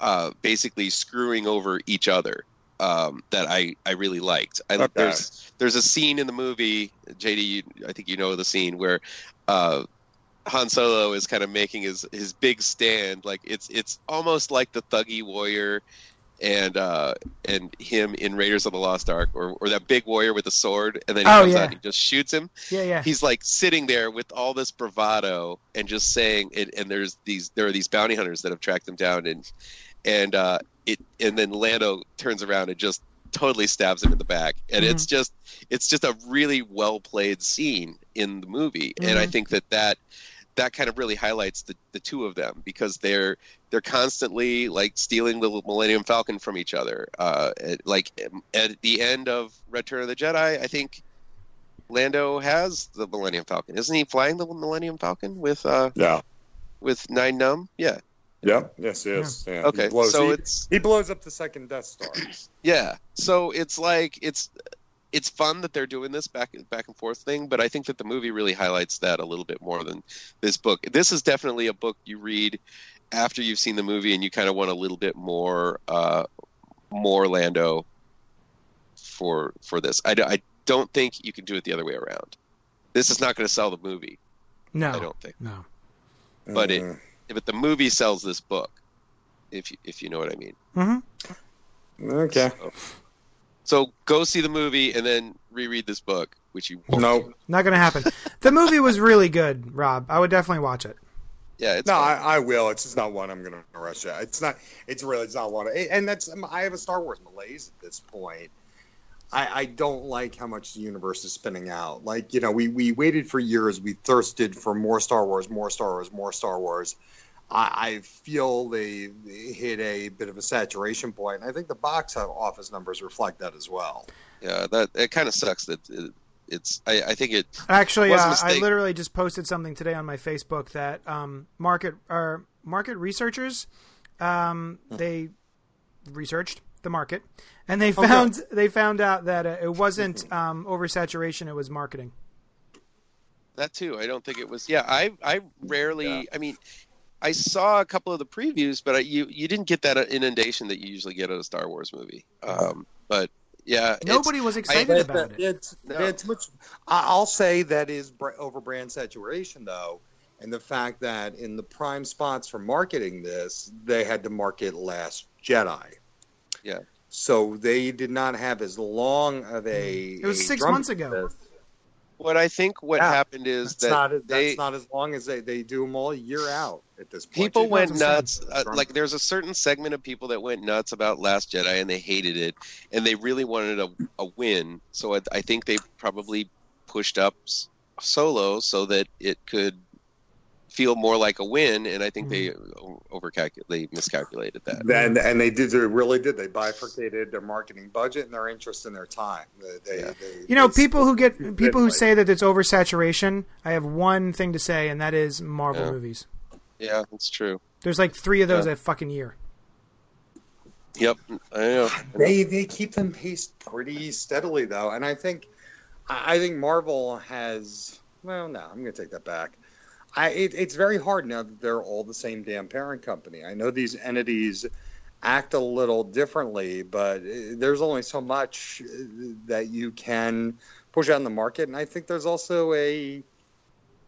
uh, basically screwing over each other um, that I, I really liked. I, Okay. There's there's a scene in the movie, JD, you, I think you know the scene where uh, Han Solo is kind of making his, his big stand. Like it's it's almost like the thuggy warrior and uh, and him in Raiders of the Lost Ark, or, or that big warrior with the sword, and then he Oh, comes yeah. out and he just shoots him Yeah, yeah. he's like sitting there with all this bravado and just saying it and there's these there are these bounty hunters that have tracked him down and and uh it and then Lando turns around and just totally stabs him in the back and Mhm. it's just it's just a really well played scene in the movie and I Mhm. think that that that kind of really highlights the, the two of them because they're they're constantly like stealing the Millennium Falcon from each other. Uh, at- like at the end of Return of the Jedi, I think Lando has the Millennium Falcon. Isn't he flying the Millennium Falcon with uh Yeah. with Nien Nunb? Yeah. Yep. Yes, yes. Yeah. Okay, He blows, so he, it's he blows up the second Death Star. yeah. So it's like it's it's fun that they're doing this back back and forth thing, but I think that the movie really highlights that a little bit more than this book. This is definitely a book you read after you've seen the movie and you kind of want a little bit more uh, more Lando for for this. I, I don't think you can do it the other way around. This is not going to sell the movie. No, I don't think. no. But it- Mm. But the movie sells this book, if you, if you know what I mean. hmm Okay. So go see the movie and then reread this book, which you won't. No. Not gonna happen. the movie was really good, Rob. I would definitely watch it. Yeah, it's No. I, I will. It's just not one I'm going to rush at. It's not. It's really. It's not one. And that's. I have a Star Wars malaise at this point. I, I don't like how much the universe is spinning out. Like you know, we we waited for years. We thirsted for more Star Wars, more Star Wars, more Star Wars. I, I feel they, they hit a bit of a saturation point. I think the box office numbers reflect that as well. yeah, that it kind of sucks that it, it's. I, I think it. Actually, Was uh, I literally just posted something today on my Facebook that um, market or market researchers um, they researched the market and they found they found out that uh, it wasn't um, oversaturation; it was marketing. That too. I don't think it was. Yeah, I I rarely. I mean, I saw a couple of the previews, but I, you you didn't get that inundation that you usually get at a Star Wars movie. Um, but yeah, Nobody was excited But about it. It's No. it's much. I- I'll say that is over brand saturation though, and the fact that in the prime spots for marketing this, they had to market Last Jedi. Yeah. So they did not have as long of a. It was a six drum months ago. this. What I think what Yeah, happened is That's that not that's they not as long as they they do them all year out at this point. people They- went nuts. Uh, like there's a certain segment of people that went nuts about Last Jedi and they hated it, and they really wanted a, a win. So I, I think they probably pushed up Solo so that it could feel more like a win. And I think they mm-hmm. overcalculated, they miscalculated that. And and they did. They really did. They bifurcated their marketing budget and their interest in their time. They, they, Yeah. they- You know, they- people who get people who like- say that it's oversaturation. I have one thing to say, and that is Marvel Yeah. movies. Yeah, that's true. There's like three of those Yeah. a fucking year. Yep, I know. They they keep them paced pretty steadily though, and I think I I think Marvel has. Well, no, I'm going to take that back. I it, it's very hard now that they're all the same damn parent company. I know these entities act a little differently, but uh, there's only so much uh, that you can push out in the market, and I think there's also a,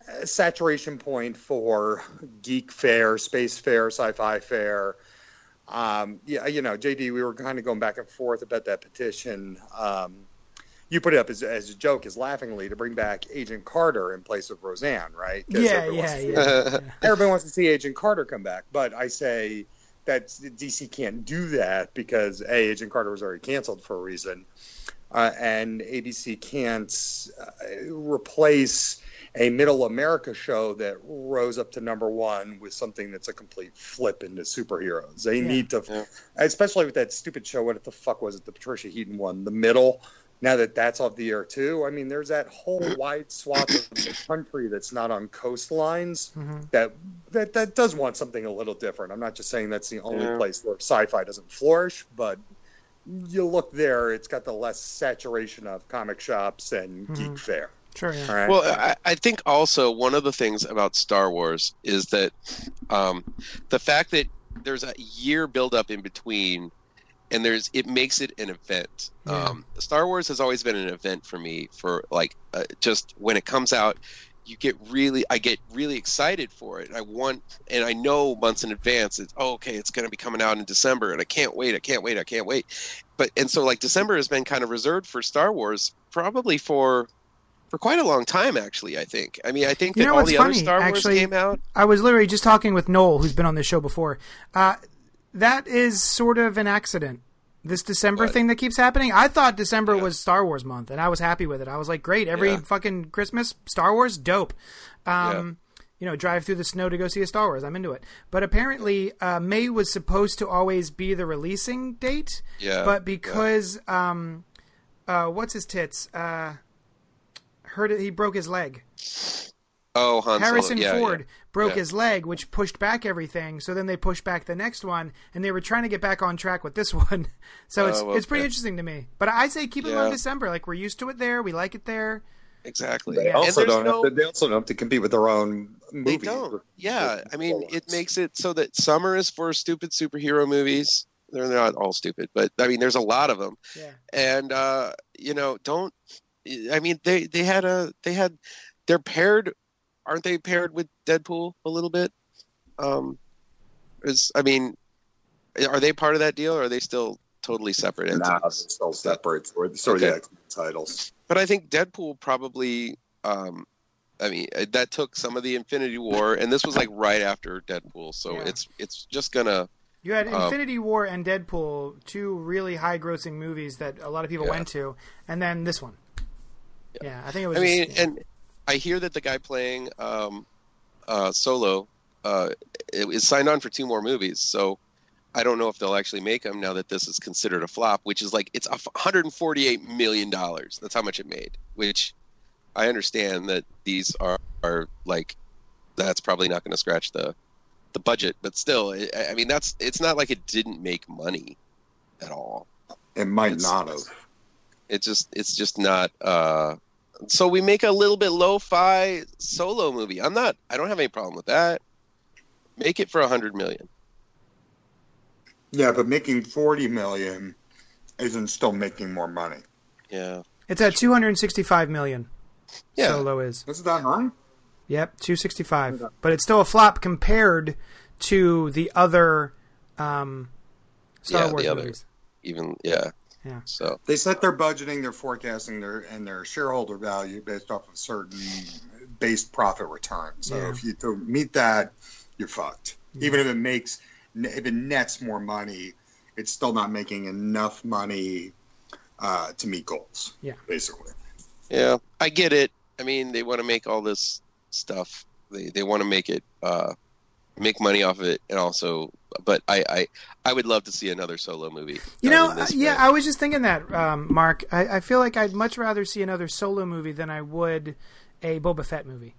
a saturation point for geek fare, space fare, sci-fi fare. Um, yeah, you know, JD, we were kind of going back and forth about that petition. Um, you put it up as, as a joke, as laughingly, to bring back Agent Carter in place of Roseanne, right? Yeah, everyone yeah, wants to- yeah. Everybody wants to see Agent Carter come back, but I say that DC can't do that because a Agent Carter was already canceled for a reason, uh, and ABC can't uh, replace a Middle America show that rose up to number one with something that's a complete flip into superheroes. They Yeah. need to, Yeah. especially with that stupid show. What the fuck was it? The Patricia Heaton one, The Middle. Now that that's off the air too, I mean, there's that whole wide swath of the country that's not on coastlines Mhm. that that that does want something a little different. I'm not just saying that's the only Yeah. place where sci-fi doesn't flourish, but you look there, it's got the less saturation of comic shops and Mhm. geek fare. Sure, yeah. All right. Well, I, I think also one of the things about Star Wars is that um, the fact that there's a year buildup in between, and there's it makes it an event. Yeah. Um, Star Wars has always been an event for me. For like, uh, just when it comes out, you get really, I get really excited for it. I want, and I know months in advance. It's oh, okay, it's going to be coming out in December, and I can't wait. I can't wait. I can't wait. But and so like December has been kind of reserved for Star Wars, probably for for quite a long time actually i think i mean i think You that all the other star wars actually? came out I was literally just talking with Noel, who's been on this show before. Uh, that is sort of an accident. This December What? thing that keeps happening. I thought December Yeah. was Star Wars month, and I was happy with it. I was like, great, every Yeah. fucking Christmas, Star Wars, dope. Um, You know, drive through the snow to go see a Star Wars. I'm into it. But apparently, uh, May was supposed to always be the releasing date. yeah but because um, uh, what's his tits? Uh, hurt it. He broke his leg. Oh, Han Solo. Harrison Yeah, Ford yeah. broke Yeah. his leg, which pushed back everything. So then they pushed back the next one, and they were trying to get back on track with this (laughs) one. So it's Oh, it's pretty okay. interesting to me. But I say keep it on December. Like we're used to it there. We like it there. Exactly. They Yeah. Also don't no- have to, they also don't have to compete with their own They don't. Yeah, I mean, Full it makes it so that summer is for stupid superhero movies. They're not all stupid, but I mean, there's a lot of them. Yeah. And uh, you know, don't. I mean, they they had a they had they're paired, aren't they paired with Deadpool a little bit? Um, is I mean, are they part of that deal, or are they still totally separate Nah, entities? it's still separate. Sort of, sort of Okay. the X-Men titles. But I think Deadpool probably. Um, I mean, uh, that took some of the Infinity War, and this was like right after Deadpool, so Yeah. it's it's just gonna. You had Um, Infinity War and Deadpool, two really high-grossing movies that a lot of people Yeah. went to, and then this one. Yeah, I think it was. I mean, just, yeah. and I hear that the guy playing um, uh, Solo uh, is signed on for two more movies, so I don't know if they'll actually make them now that this is considered a flop, which is like it's a 148 million dollars. That's how much it made. Which I understand that these are are like that's probably not going to scratch the the budget, but still, I, I mean that's it's not like it didn't make money at all. It might It's- not have. It's just it's just not. Uh, so we make a little bit lo-fi solo movie. I'm not. I don't have any problem with that. Make it for a hundred million. Yeah, but making forty million isn't still making more money. Yeah. it's at 265 million. Yeah. Solo is. Is that high? Yep, 265. But it's still a flop compared to the other um, Star Yeah, the Wars other- Even yeah. Yeah. So They set their budgeting, their forecasting, their and their shareholder value based off of certain base profit returns. So Yeah. if you don't meet that, you're fucked. Even if it makes, if it nets more money, it's still not making enough money uh, to meet goals. Yeah. basically. yeah, I get it. I mean, they want to make all this stuff. They they want to make it uh, make money off of it, and also. But I, I I would love to see another solo movie. You know, yeah. I was just thinking that, um, Mark. I, I feel like I'd much rather see another solo movie than I would a Boba Fett movie.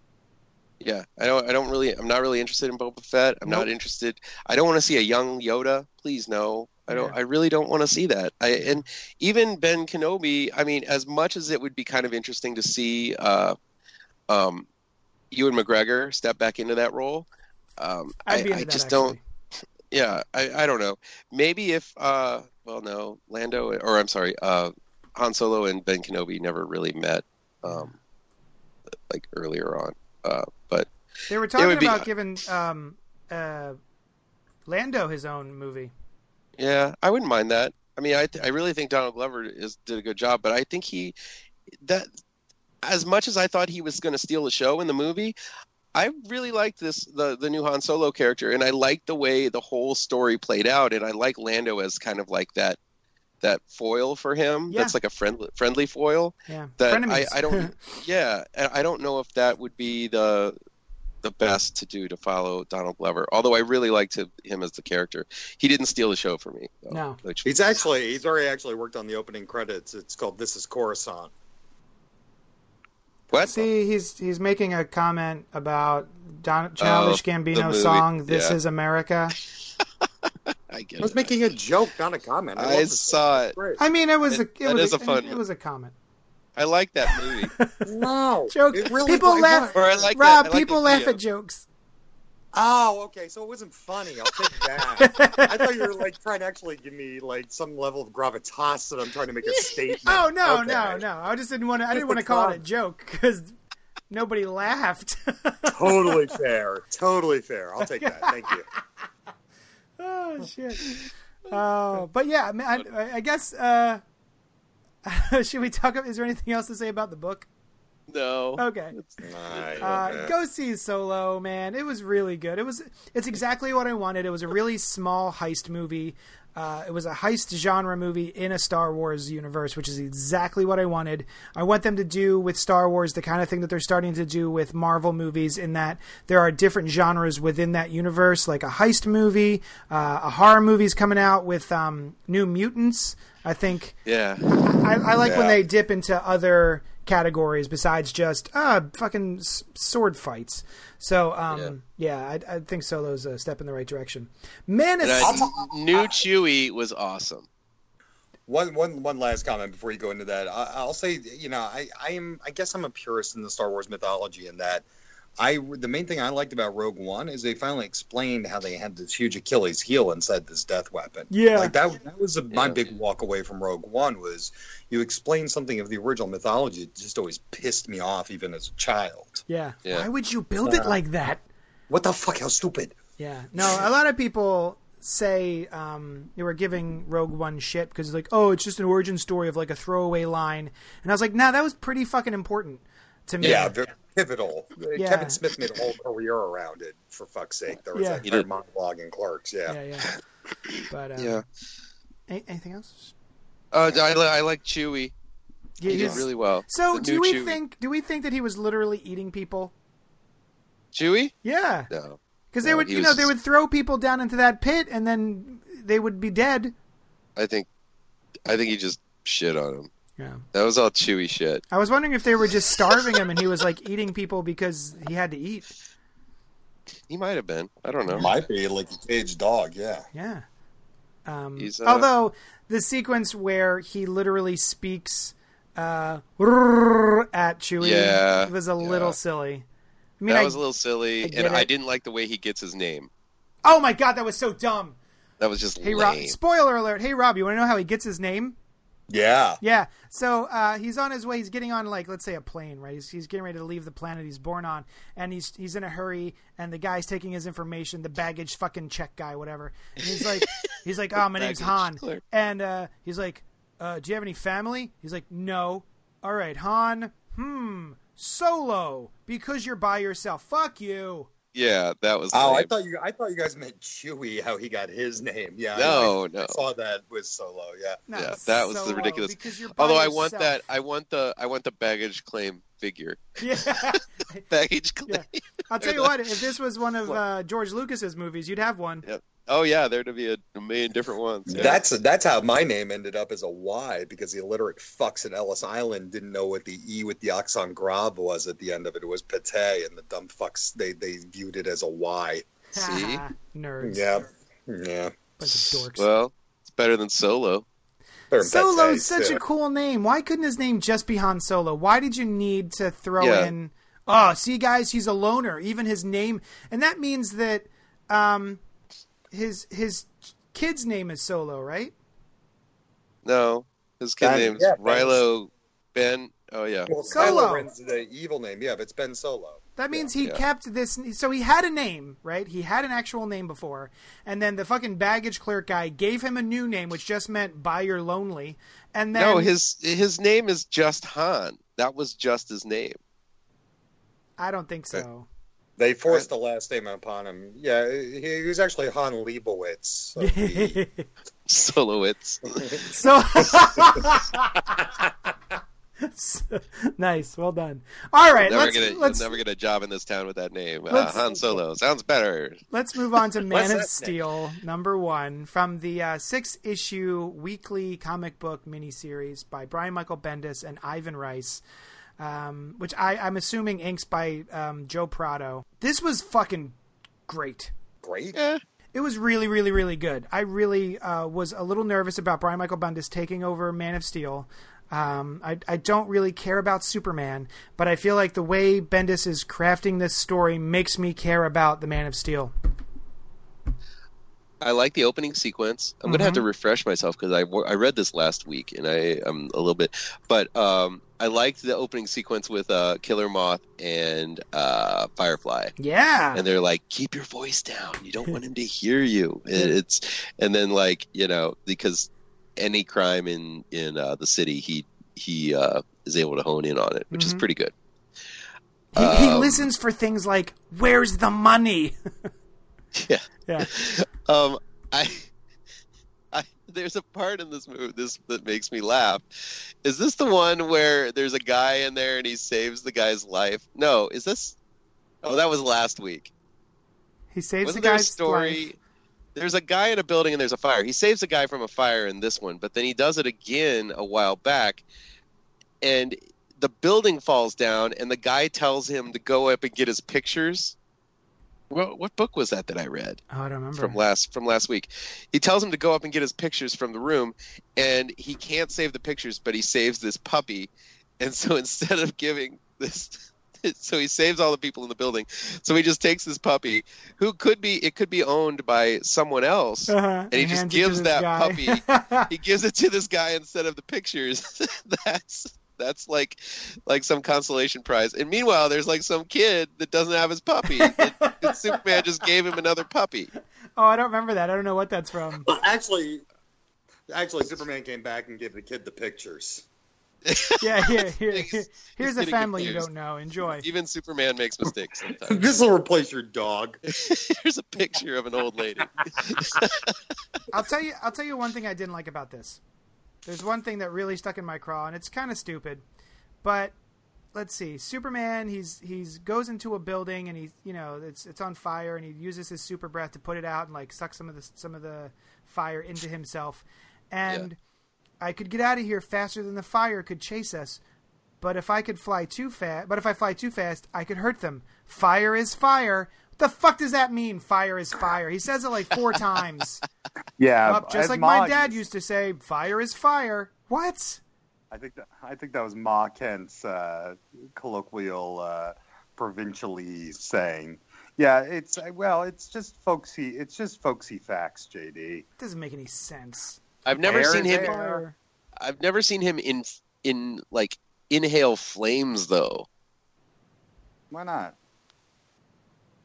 Yeah, I don't. I don't really. I'm not really interested in Boba Fett. I'm not interested. I don't want to see a young Yoda. Please no. I don't. Yeah. I really don't want to see that. I and even Ben Kenobi. I mean, as much as it would be kind of interesting to see, uh, um, Ewan McGregor step back into that role. Um, I'd I, I that. just actually. don't. (laughs) Yeah, I, I don't know. Maybe if uh, well, no, Lando or I'm sorry, uh, Han Solo and Ben Kenobi never really met, um, like earlier on. Uh, but They were talking be- about giving um, uh, Lando his own movie. Yeah, I wouldn't mind that. I mean, I th- I really think Donald Glover is did a good job, but I think he that as much as I thought he was going to steal the show in the movie, I really liked this the the new Han Solo character, and I liked the way the whole story played out, and I like Lando as kind of like that that foil for him. Yeah. That's like a friendly friendly foil. Yeah, That I, Frenemies. I don't. (laughs) yeah, I don't know if that would be the the best to do to follow Donald Glover. Although I really liked him, him as the character. He didn't steal the show for me. Though, No. Which, He's actually he's already actually worked on the opening credits. It's called This Is Coruscant. What? See, he's he's making a comment about Don, Childish Oh, the Gambino song "This Yeah. Is America." (laughs) I get I was it. making a joke, not a comment. I love this saw song. it. I mean, it was It- a it was is a fun it was a comment. I like that movie. (laughs) No, Joke. really People like, laugh- or I like Rob, that, I like people laugh at jokes. Oh, okay. So it wasn't funny. I'll take that. I thought you were like trying to actually give me like some level of gravitas that I'm trying to make a (laughs) statement. Oh no, Okay. no, no! I just didn't want to. I didn't want to call it a joke because nobody laughed. Totally (laughs) fair. Totally fair. I'll take that. Thank you. (laughs) oh shit! Oh, but yeah, I, I, I guess. Uh, should we talk? Is there anything else to say about the book? No. Okay. Nice. Uh, go see Solo, man. It was really good. It was. It's exactly what I wanted. It was a really small heist movie. Uh, it was a heist genre movie in a Star Wars universe, which is exactly what I wanted. I want them to do with Star Wars the kind of thing that they're starting to do with Marvel movies, in that there are different genres within that universe, like a heist movie, uh, a horror movie's coming out with um, New Mutants. I think Yeah. I, I like when they dip into other categories besides just uh fucking sword fights. So um yeah, I, I think Solo's a step in the right direction. Man And is I, new Chewie was awesome. One, one, one last comment before you go into that. I, I'll say, you know, I, I am, I guess I'm a purist in the Star Wars mythology in that I, the main thing I liked about Rogue One is they finally explained how they had this huge Achilles heel inside this death weapon. Yeah. like that. That was a, my Yeah. big walk away from Rogue One was you explain something of the original mythology. It just always pissed me off, even as a child. yeah. Yeah. Why would you build it like that? What the fuck? How stupid! Yeah. No, a lot of people say um, they were giving Rogue One shit because it's like, oh, it's just an origin story of like a throwaway line, and I was like, nah, that was pretty fucking important to me. Yeah, very pivotal. Yeah. Kevin Smith made a whole career around it. For fuck's sake, there was Yeah. that He did. monologue in Clerks. Yeah. yeah, yeah. But uh, Yeah. a- anything else? Uh, I, li- I like Chewie. Yeah, He did really well. So The do we Chewie. think? Do we think that he was literally eating people? Chewie? Yeah, No. because they No, would, you was know, they would throw people down into that pit, and then they would be dead. I think, I think he just shit on him. Yeah. That was all chewy shit. I was wondering if they were just starving him, and he was like eating people because he had to eat. He might have been. I don't know. Might be like a caged dog. Yeah. Yeah. Um, He's, uh, although the sequence where he literally speaks uh, at Chewie Yeah, was a yeah. little silly. I mean, that I, was a little silly, I get and I didn't like the way he gets his name. oh my god, that was so dumb. That was just Hey, lame. Rob. Spoiler alert. Hey, Rob, you want to know how he gets his name? Yeah. Yeah. So uh, he's on his way. He's getting on like let's say a plane, right? He's, he's getting ready to leave the planet he's born on, and he's he's in a hurry. And the guy's taking his information, the baggage fucking check guy, whatever. And he's like, (laughs) he's like, oh, my name's Han, clerk. and uh, he's like, uh, do you have any family? He's like, no. All right, Han. Hmm. Solo because you're by yourself. Fuck you. Yeah, that was. Oh, I thought you. I thought you guys meant Chewie. How he got his name. Yeah. No, I, no. I saw that with Solo. Yeah. No, yeah, that was the ridiculous. Because you're Although I want that, I want the, I want the baggage claim figure. Yeah. (laughs) Baggage claim. Yeah. I'll tell you what. If (laughs) this was one of uh, George Lucas's movies, you'd have one. Oh yeah, there to be a, a million different ones. Yeah. That's that's how my name ended up as a Y because the illiterate fucks in Ellis Island didn't know what the E with the accent grave was at the end of it. It was pate, and the dumb fucks they they viewed it as a Y. See? (laughs) Nerds. Yeah. Yeah. Bunch of dorks. well, it's better than Solo. Better than Solo's such too. a cool name. Why couldn't his name just be Han Solo? Why did you need to throw Yeah. in? Oh, see, guys, he's a loner. Even his name, and that means that um, his his kid's name is Solo, right? No, his kid name is yeah, Rilo Ben. Oh yeah, Well, Solo. Kylo the evil name. Yeah, but it's Ben Solo. That means he yeah. kept this. So he had a name, right? He had an actual name before, and then the fucking baggage clerk guy gave him a new name, which just meant "buy your lonely." And then no, his his name is just Han. That was just his name. I don't think so. They forced the last name upon him. Yeah, he, he was actually Han Leibowitz. of the- (laughs) Solowitz. (laughs) So (laughs) nice, well done. All right, never let's get a, let's you'll never get a job in this town with that name. Uh, Han Solo sounds better. let's move on to Man of that Steel number one from the uh, six issue weekly comic book miniseries by Brian Michael Bendis and Ivan Reis. Um, which I, I'm assuming inks by um, Joe Prado. This was fucking great. Great. Yeah, It was really, really, really good. I really uh, was a little nervous about Brian Michael Bendis taking over Man of Steel. Um, I, I don't really care about Superman, but I feel like the way Bendis is crafting this story makes me care about the Man of Steel. I like the opening sequence. I'm gonna have Mm-hmm. to refresh myself because I, I read this last week and I am a little bit, but um, I liked the opening sequence with uh, Killer Moth and uh, Firefly. Yeah. and they're like, "Keep your voice down. You don't (laughs) want him to hear you." And it's and then like you know because any crime in in uh, the city, he he uh, is able to hone in on it, which is Mhm. pretty good. he, he um, listens for things like, "Where's the money?" (laughs) Yeah. yeah. Um, I, I there's a part in this movie this that makes me laugh. Is this the one where there's a guy in there and he saves the guy's life? No, is this? Oh, that was last week. He saves Wasn't the guy's story? life. There's a guy in a building and there's a fire. He saves a guy from a fire in this one, but then he does it again a while back, and the building falls down, and the guy tells him to go up and get his pictures. What, what book was that that I read? Oh, I don't remember. from last from last week. He tells him to go up and get his pictures from the room, and he can't save the pictures, but he saves this puppy. And so (laughs) instead of giving this, (laughs) so he saves all the people in the building. So he just takes this puppy, who could be it could be owned by someone else, Uh-huh. and he just it to gives that guy. puppy. (laughs) he gives it to this guy instead of the pictures. that's that's like like some consolation prize. And meanwhile, there's like some kid that doesn't have his puppy. and, (laughs) and Superman just gave him another puppy. oh, I don't remember that. I don't know what that's from. Well, actually, actually, Superman came back and gave the kid the pictures. (laughs) Yeah, here, here, here. here's a getting family you don't know. Enjoy. Even Superman makes mistakes sometimes. (laughs) This will replace your dog. Here's a picture of an old lady. I'll tell you. I'll tell you one thing I didn't like about this. There's one thing that really stuck in my craw, and it's kind of stupid, but let's see. Superman, he's he's goes into a building and he, you know, it's it's on fire, and he uses his super breath to put it out and like suck some of the some of the fire into himself. And I could get out of here faster than the fire could chase us. But if I could fly too fast, but if I fly too fast, I could hurt them. Fire is fire. What the fuck does that mean? Fire is fire. He says it like four (laughs) times. Yeah, Up, just like Ma my dad used to say, "Fire is fire." What? I think that, I think that was Ma Kent's uh, colloquial uh, provincially saying. Yeah, it's uh, well, it's just folksy. It's just folksy facts, JD. doesn't make any sense. I've never Air seen him. air. I've never seen him in in like inhale flames though. Why not?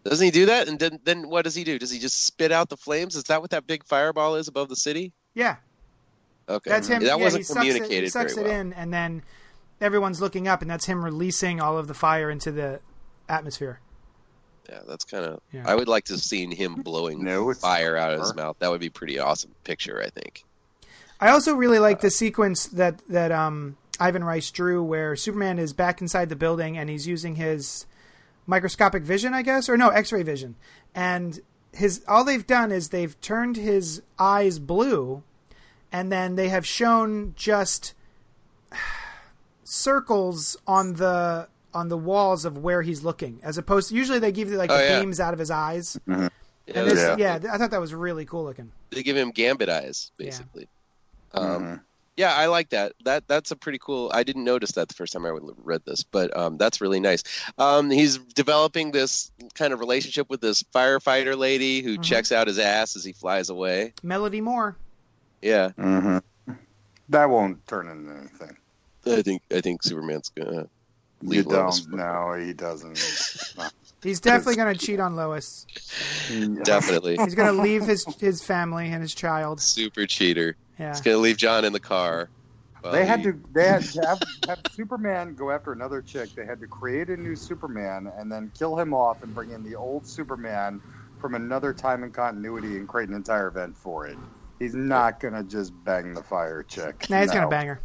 Doesn't he do that? And then then what does he do? Does he just spit out the flames? Is that what that big fireball is above the city? Yeah, Okay, that's him. That yeah, wasn't he sucks it, he sucks very it well. in, and then everyone's looking up, and that's him releasing all of the fire into the atmosphere. Yeah, that's kind of. Yeah. I would like to have seen him blowing No, fire out of his mouth. That would be a pretty awesome picture, I think. I also really like the sequence that that um, Ivan Reis drew, where Superman is back inside the building and he's using his microscopic vision, I guess, or no, X-ray vision, and his all they've done is they've turned his eyes blue, and then they have shown just (sighs) circles on the on the walls of where he's looking, as opposed to usually they give you like Oh, the yeah. beams out of his eyes. Yeah, And this, Yeah. yeah. I thought that was really cool looking. they give him gambit eyes, Yeah. basically. Um, Mhm. Yeah, I like that. That that's a pretty cool. I didn't notice that the first time I read this, but um, that's really nice. Um, he's developing this kind of relationship with this firefighter lady who Mhm. checks out his ass as he flies away. Melody Moore. Yeah, Mhm. That won't turn into anything. I think I think Superman's gonna You leave Lois don't. No, he doesn't. He's definitely going to cheat on Lois. Definitely, He's going to leave his his family and his child. super cheater. Yeah. He's gonna leave John in the car. while They had he- to. They had to have, have (laughs) Superman go after another chick. They had to create a new Superman and then kill him off and bring in the old Superman from another time and continuity and create an entire event for it. He's not gonna just bang the fire chick. Nah, he's No. going to bang her.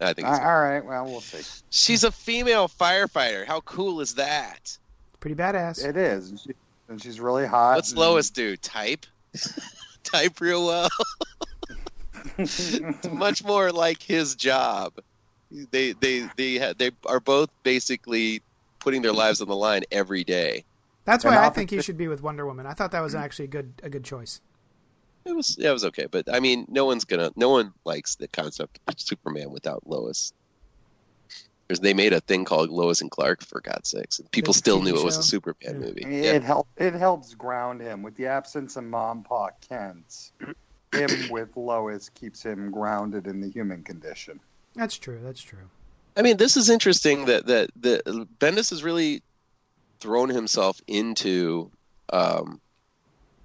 I think Uh, all right. Well, we'll see. she's a female firefighter. How cool is that? Pretty badass. It is, and, she, and she's really hot. What's and- Lois do? Type, (laughs) type real well. (laughs) It's (laughs) much more like his job. They they they ha- they are both basically putting their lives on the line every day. That's why And I think he (laughs) should be with Wonder Woman. I thought that was actually a good a good choice. It was yeah, it was okay, but I mean, no one's gonna no one likes the concept of Superman without Lois. There's, they made a thing called Lois and Clark for God's sakes, and people The still TV knew it was a Superman Yeah. movie. It Yeah, help it helps ground him with the absence of Mom Pa Kent. (clears throat) Him with Lois keeps him grounded in the human condition. That's true. That's true. I mean, this is interesting that that that Bendis has really thrown himself into um,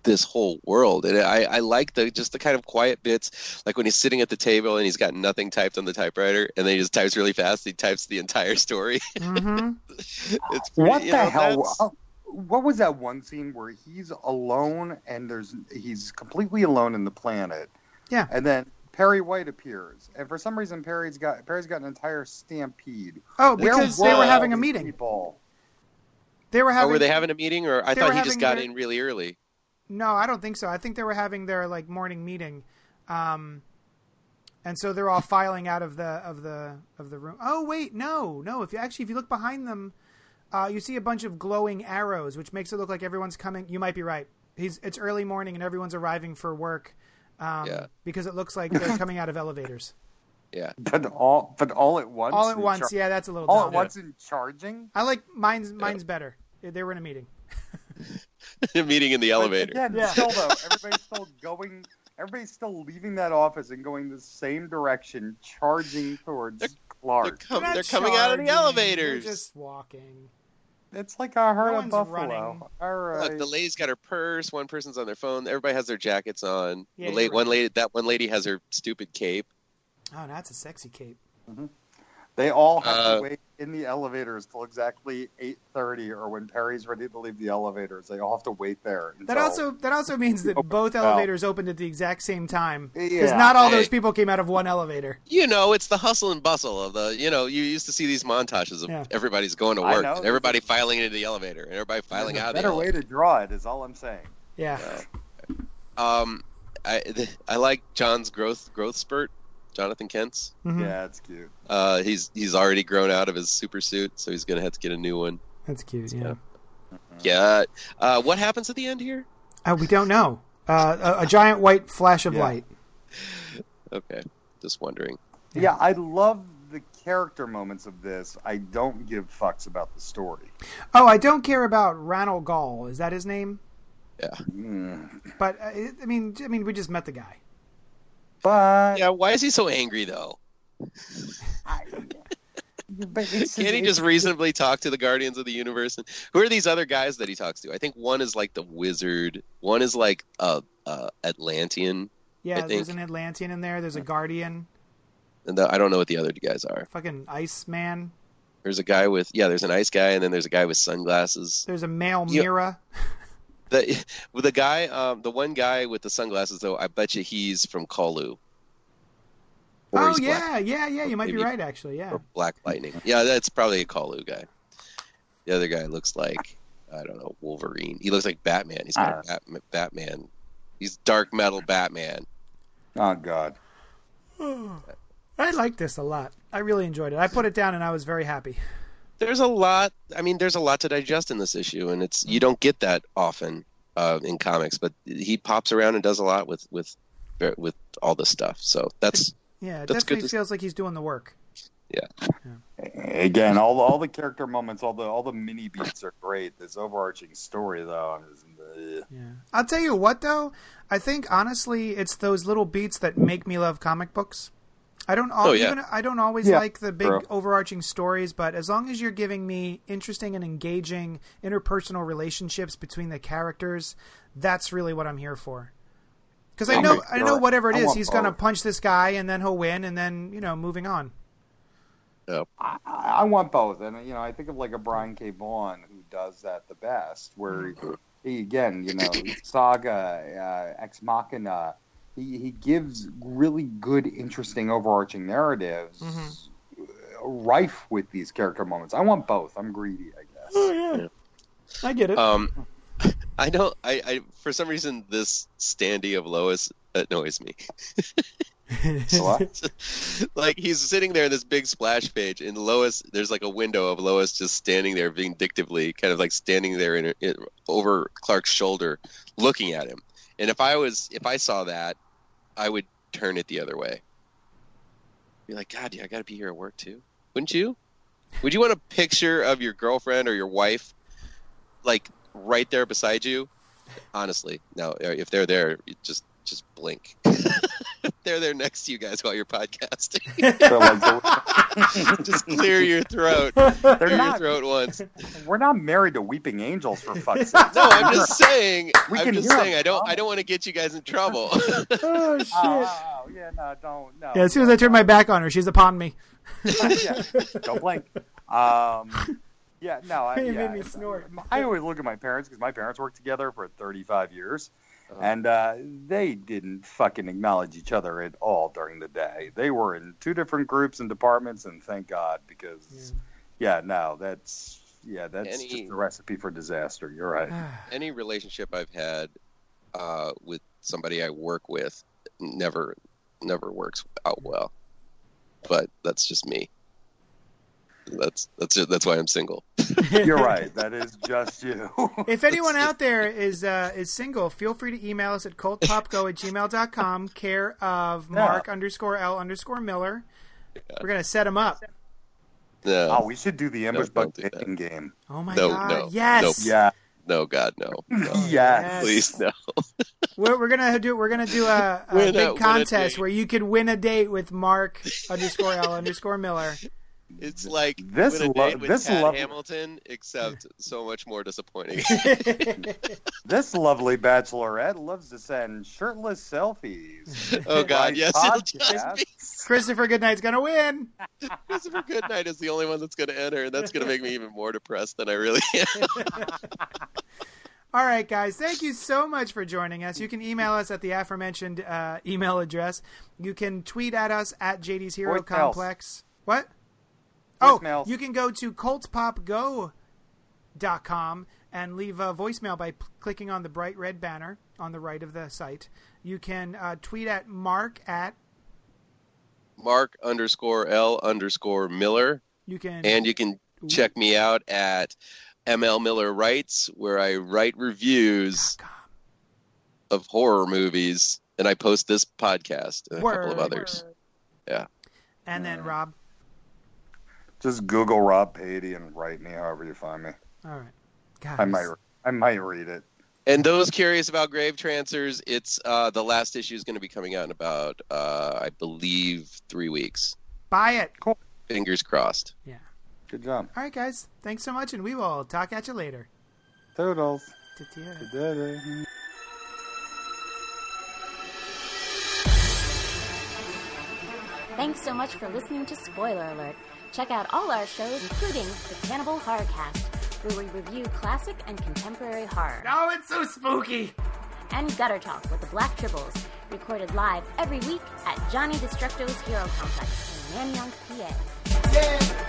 this whole world, and I, I like the just the kind of quiet bits, like when he's sitting at the table and he's got nothing typed on the typewriter, and then he just types really fast. He types the entire story. hmm (laughs) it's pretty, What you the know, hell? That's- What was that one scene where he's alone and there's he's completely alone in the planet? Yeah. And then Perry White appears, and for some reason Perry's got Perry's got an entire stampede. Oh, Where because they were were having a meeting. People? They were Oh, having. were they having a meeting, or I thought he just got their- in really early? No, I don't think so. I think they were having their like morning meeting. Um, and so they're all filing out of the of the of the room. Oh wait, no, no. If you actually if you look behind them, uh, you see a bunch of glowing arrows, which makes it look like everyone's coming. You might be right. He's it's early morning and everyone's arriving for work. Um, Yeah. because it looks like (laughs) they're coming out of elevators Yeah. But all, but all at once. all at once. char- Yeah, that's a little all dumb. at once in charging. I like mine's mine's better. They were in a meeting. (laughs) A meeting in the elevator. Again, Yeah. still though, (laughs) everybody's still going. Everybody's still leaving that office and going the same direction, charging towards They're Clark. Com- not they're coming out of the charging, elevators. They're just walking. It's like a herd No of buffalo. running. All right. Look, the lady's got her purse. One person's on their phone. Everybody has their jackets on. Yeah, the la- you're One lady, that one lady has her stupid cape. Oh, that's a sexy cape. Mm-hmm. They all have Uh, to wait in the elevators till exactly eight thirty, or when Perry's ready to leave the elevators. They all have to wait there. That also that also means that Open both out. elevators opened at the exact same time because Yeah. not all Hey. those people came out of one elevator. You know, it's the hustle and bustle of the. You know, you used to see these montages of Yeah. everybody's going to work, and everybody filing into the elevator, and everybody filing There's a out of the better elevator. way to draw it is all I'm saying. Yeah, Um, I I like John's growth growth spurt, Jonathan Kent's. Mhm. Yeah, it's cute. Uh, he's he's already grown out of his super suit, so he's gonna have to get a new one. that's cute. Yeah. Yeah. Uh, what happens at the end here? Uh, we don't know. Uh, a, a giant white flash of Yeah. light. Okay, just wondering. Yeah. I love the character moments of this. I don't give fucks about the story. Oh, I don't care about Ranald Gall. Is that his name? Mm. But uh, I mean, I mean, we just met the guy. But, Yeah, why is he so angry though? I, but it's, Can't he just reasonably talk to the Guardians of the Universe? And who are these other guys that he talks to? I think one is like the Wizard. One is like a, a Atlantean, Yeah, I there's an Atlantean in there. There's a Guardian. and the, I don't know what the other guys are. Fucking Iceman. There's a guy with yeah. There's an ice guy, and then there's a guy with sunglasses. There's a male Yeah. Mera. (laughs) The with the guy, um, the one guy with the sunglasses though, I bet you he's from Colu. Or Oh he's Black- yeah, yeah, yeah. You might be right, actually. Yeah. Black Lightning. Yeah, that's probably a Colu guy. The other guy looks like I don't know Wolverine. He looks like Batman. He's got a Bat- Batman. He's dark metal Batman. Oh God. (sighs) I like this a lot. I really enjoyed it. I put it down and I was very happy. There's a lot. I mean, there's a lot to digest in this issue, and it's you don't get that often uh, in comics. But he pops around and does a lot with with with all this stuff. So that's Yeah, it That's good definitely to- feels like he's doing the work. Yeah. Again, all all the character moments, all the all the mini beats are great. This overarching story, though, is uh, Yeah. I'll tell you what though, I think honestly it's those little beats that make me love comic books. I don't al- Oh, yeah. even I don't always Yeah, like the big true. overarching stories, but as long as you're giving me interesting and engaging interpersonal relationships between the characters, that's really what I'm here for. Because I know I know whatever it is, I is, he's going to punch this guy and then he'll win and then, you know, moving on. I, I want both, and you know, I think of like a Brian K. Vaughan who does that the best, where he again, you know, Saga, uh, Ex Machina, he he gives really good, interesting, overarching narratives, Mhm. uh, rife with these character moments. I want both. I'm greedy, I guess. Oh yeah. I get it. um. (laughs) I don't. I, I for some reason this standee of Lois annoys me. (laughs) What? (laughs) like he's sitting there in this big splash page, and Lois, there's like a window of Lois just standing there vindictively, kind of like standing there in, in over Clark's shoulder, looking at him. And if I was, if I saw that, I would turn it the other way. Be like, God, yeah, I got to be here at work too. Wouldn't you? Would you want a picture of your girlfriend or your wife, like right there beside you? Honestly, no. If they're there, you just just blink. (laughs) they're there next to you guys while you're podcasting. (laughs) (laughs) Just clear your throat. they're Clear your not. throat once. We're not married to weeping angels for fuck's (laughs) sake. No, I'm just saying. We I'm can just saying. them, I don't. I don't want to get you guys in trouble. oh shit. Oh, oh, yeah, no, don't. No. yeah, as soon as I turn my back on her, she's upon me. yeah, don't blink. Um, yeah, no, I, You yeah, made me snort. I always look at my parents because my parents worked together for 35 years. And uh, they didn't fucking acknowledge each other at all during the day. They were in two different groups and departments, and thank God because, yeah, no, that's yeah, that's Any- just a recipe for disaster. You're right. (sighs) Any relationship I've had uh, with somebody I work with never never works out well. But that's just me. That's that's it. That's why I'm single. (laughs) You're right. That is just you. (laughs) If anyone out there is uh, is single, feel free to email us at cultpopgo at gmail.com, care of Mark underscore L underscore Miller. We're going to set him up. No, oh, we should do the ambush No, bug don't do that. dating game. Oh my No, God. no, yes. nope. Yeah. no, God, no, no. (laughs) yes. Yes. please, no. We're, we're gonna do we're gonna do a, a big a contest date. where you could win a date with Mark underscore L underscore Miller. It's like This with a lo- date with this Tad lov- Hamilton, except so much more disappointing. (laughs) (laughs) This lovely bachelorette loves to send shirtless selfies. oh God, yes, it'll just be Christopher Goodnight's gonna win. Christopher Goodnight is the only one that's going to enter, and that's going to make me (laughs) even more depressed than I really am. All right, guys. Thank you so much for joining us. You can email us at the aforementioned uh, email address. You can tweet at us at JD's Hero Voicemails. Complex. What? Oh, Voicemails. you can go to cultpopgo.com and leave a voicemail by p- clicking on the bright red banner on the right of the site. You can uh, tweet at Mark at. Mark underscore L underscore Miller, You can. and you can check me out at ML Miller Writes, where I write reviews of horror movies, and I post this podcast and a couple of Word. Yeah. And then Rob. Just Google Rob Patey and write me however you find me. All right. Guys. I might I might read it. And those curious about Grave Trancers, it's uh, the last issue is going to be coming out in about, uh, I believe, three weeks. Buy it. Cool. Fingers crossed. Yeah. Good job. All right, guys. Thanks so much, and we will talk at you later. Toodles. Ta-ta. Thanks so much for listening to Spoiler Alert. Check out all our shows, including the Cannibal Horrorcast, where we review classic and contemporary horror, Oh, it's so spooky. and Gutter Talk with the Black Tribbles, recorded live every week at Johnny Destructo's Hero Complex in Nanyang, PA.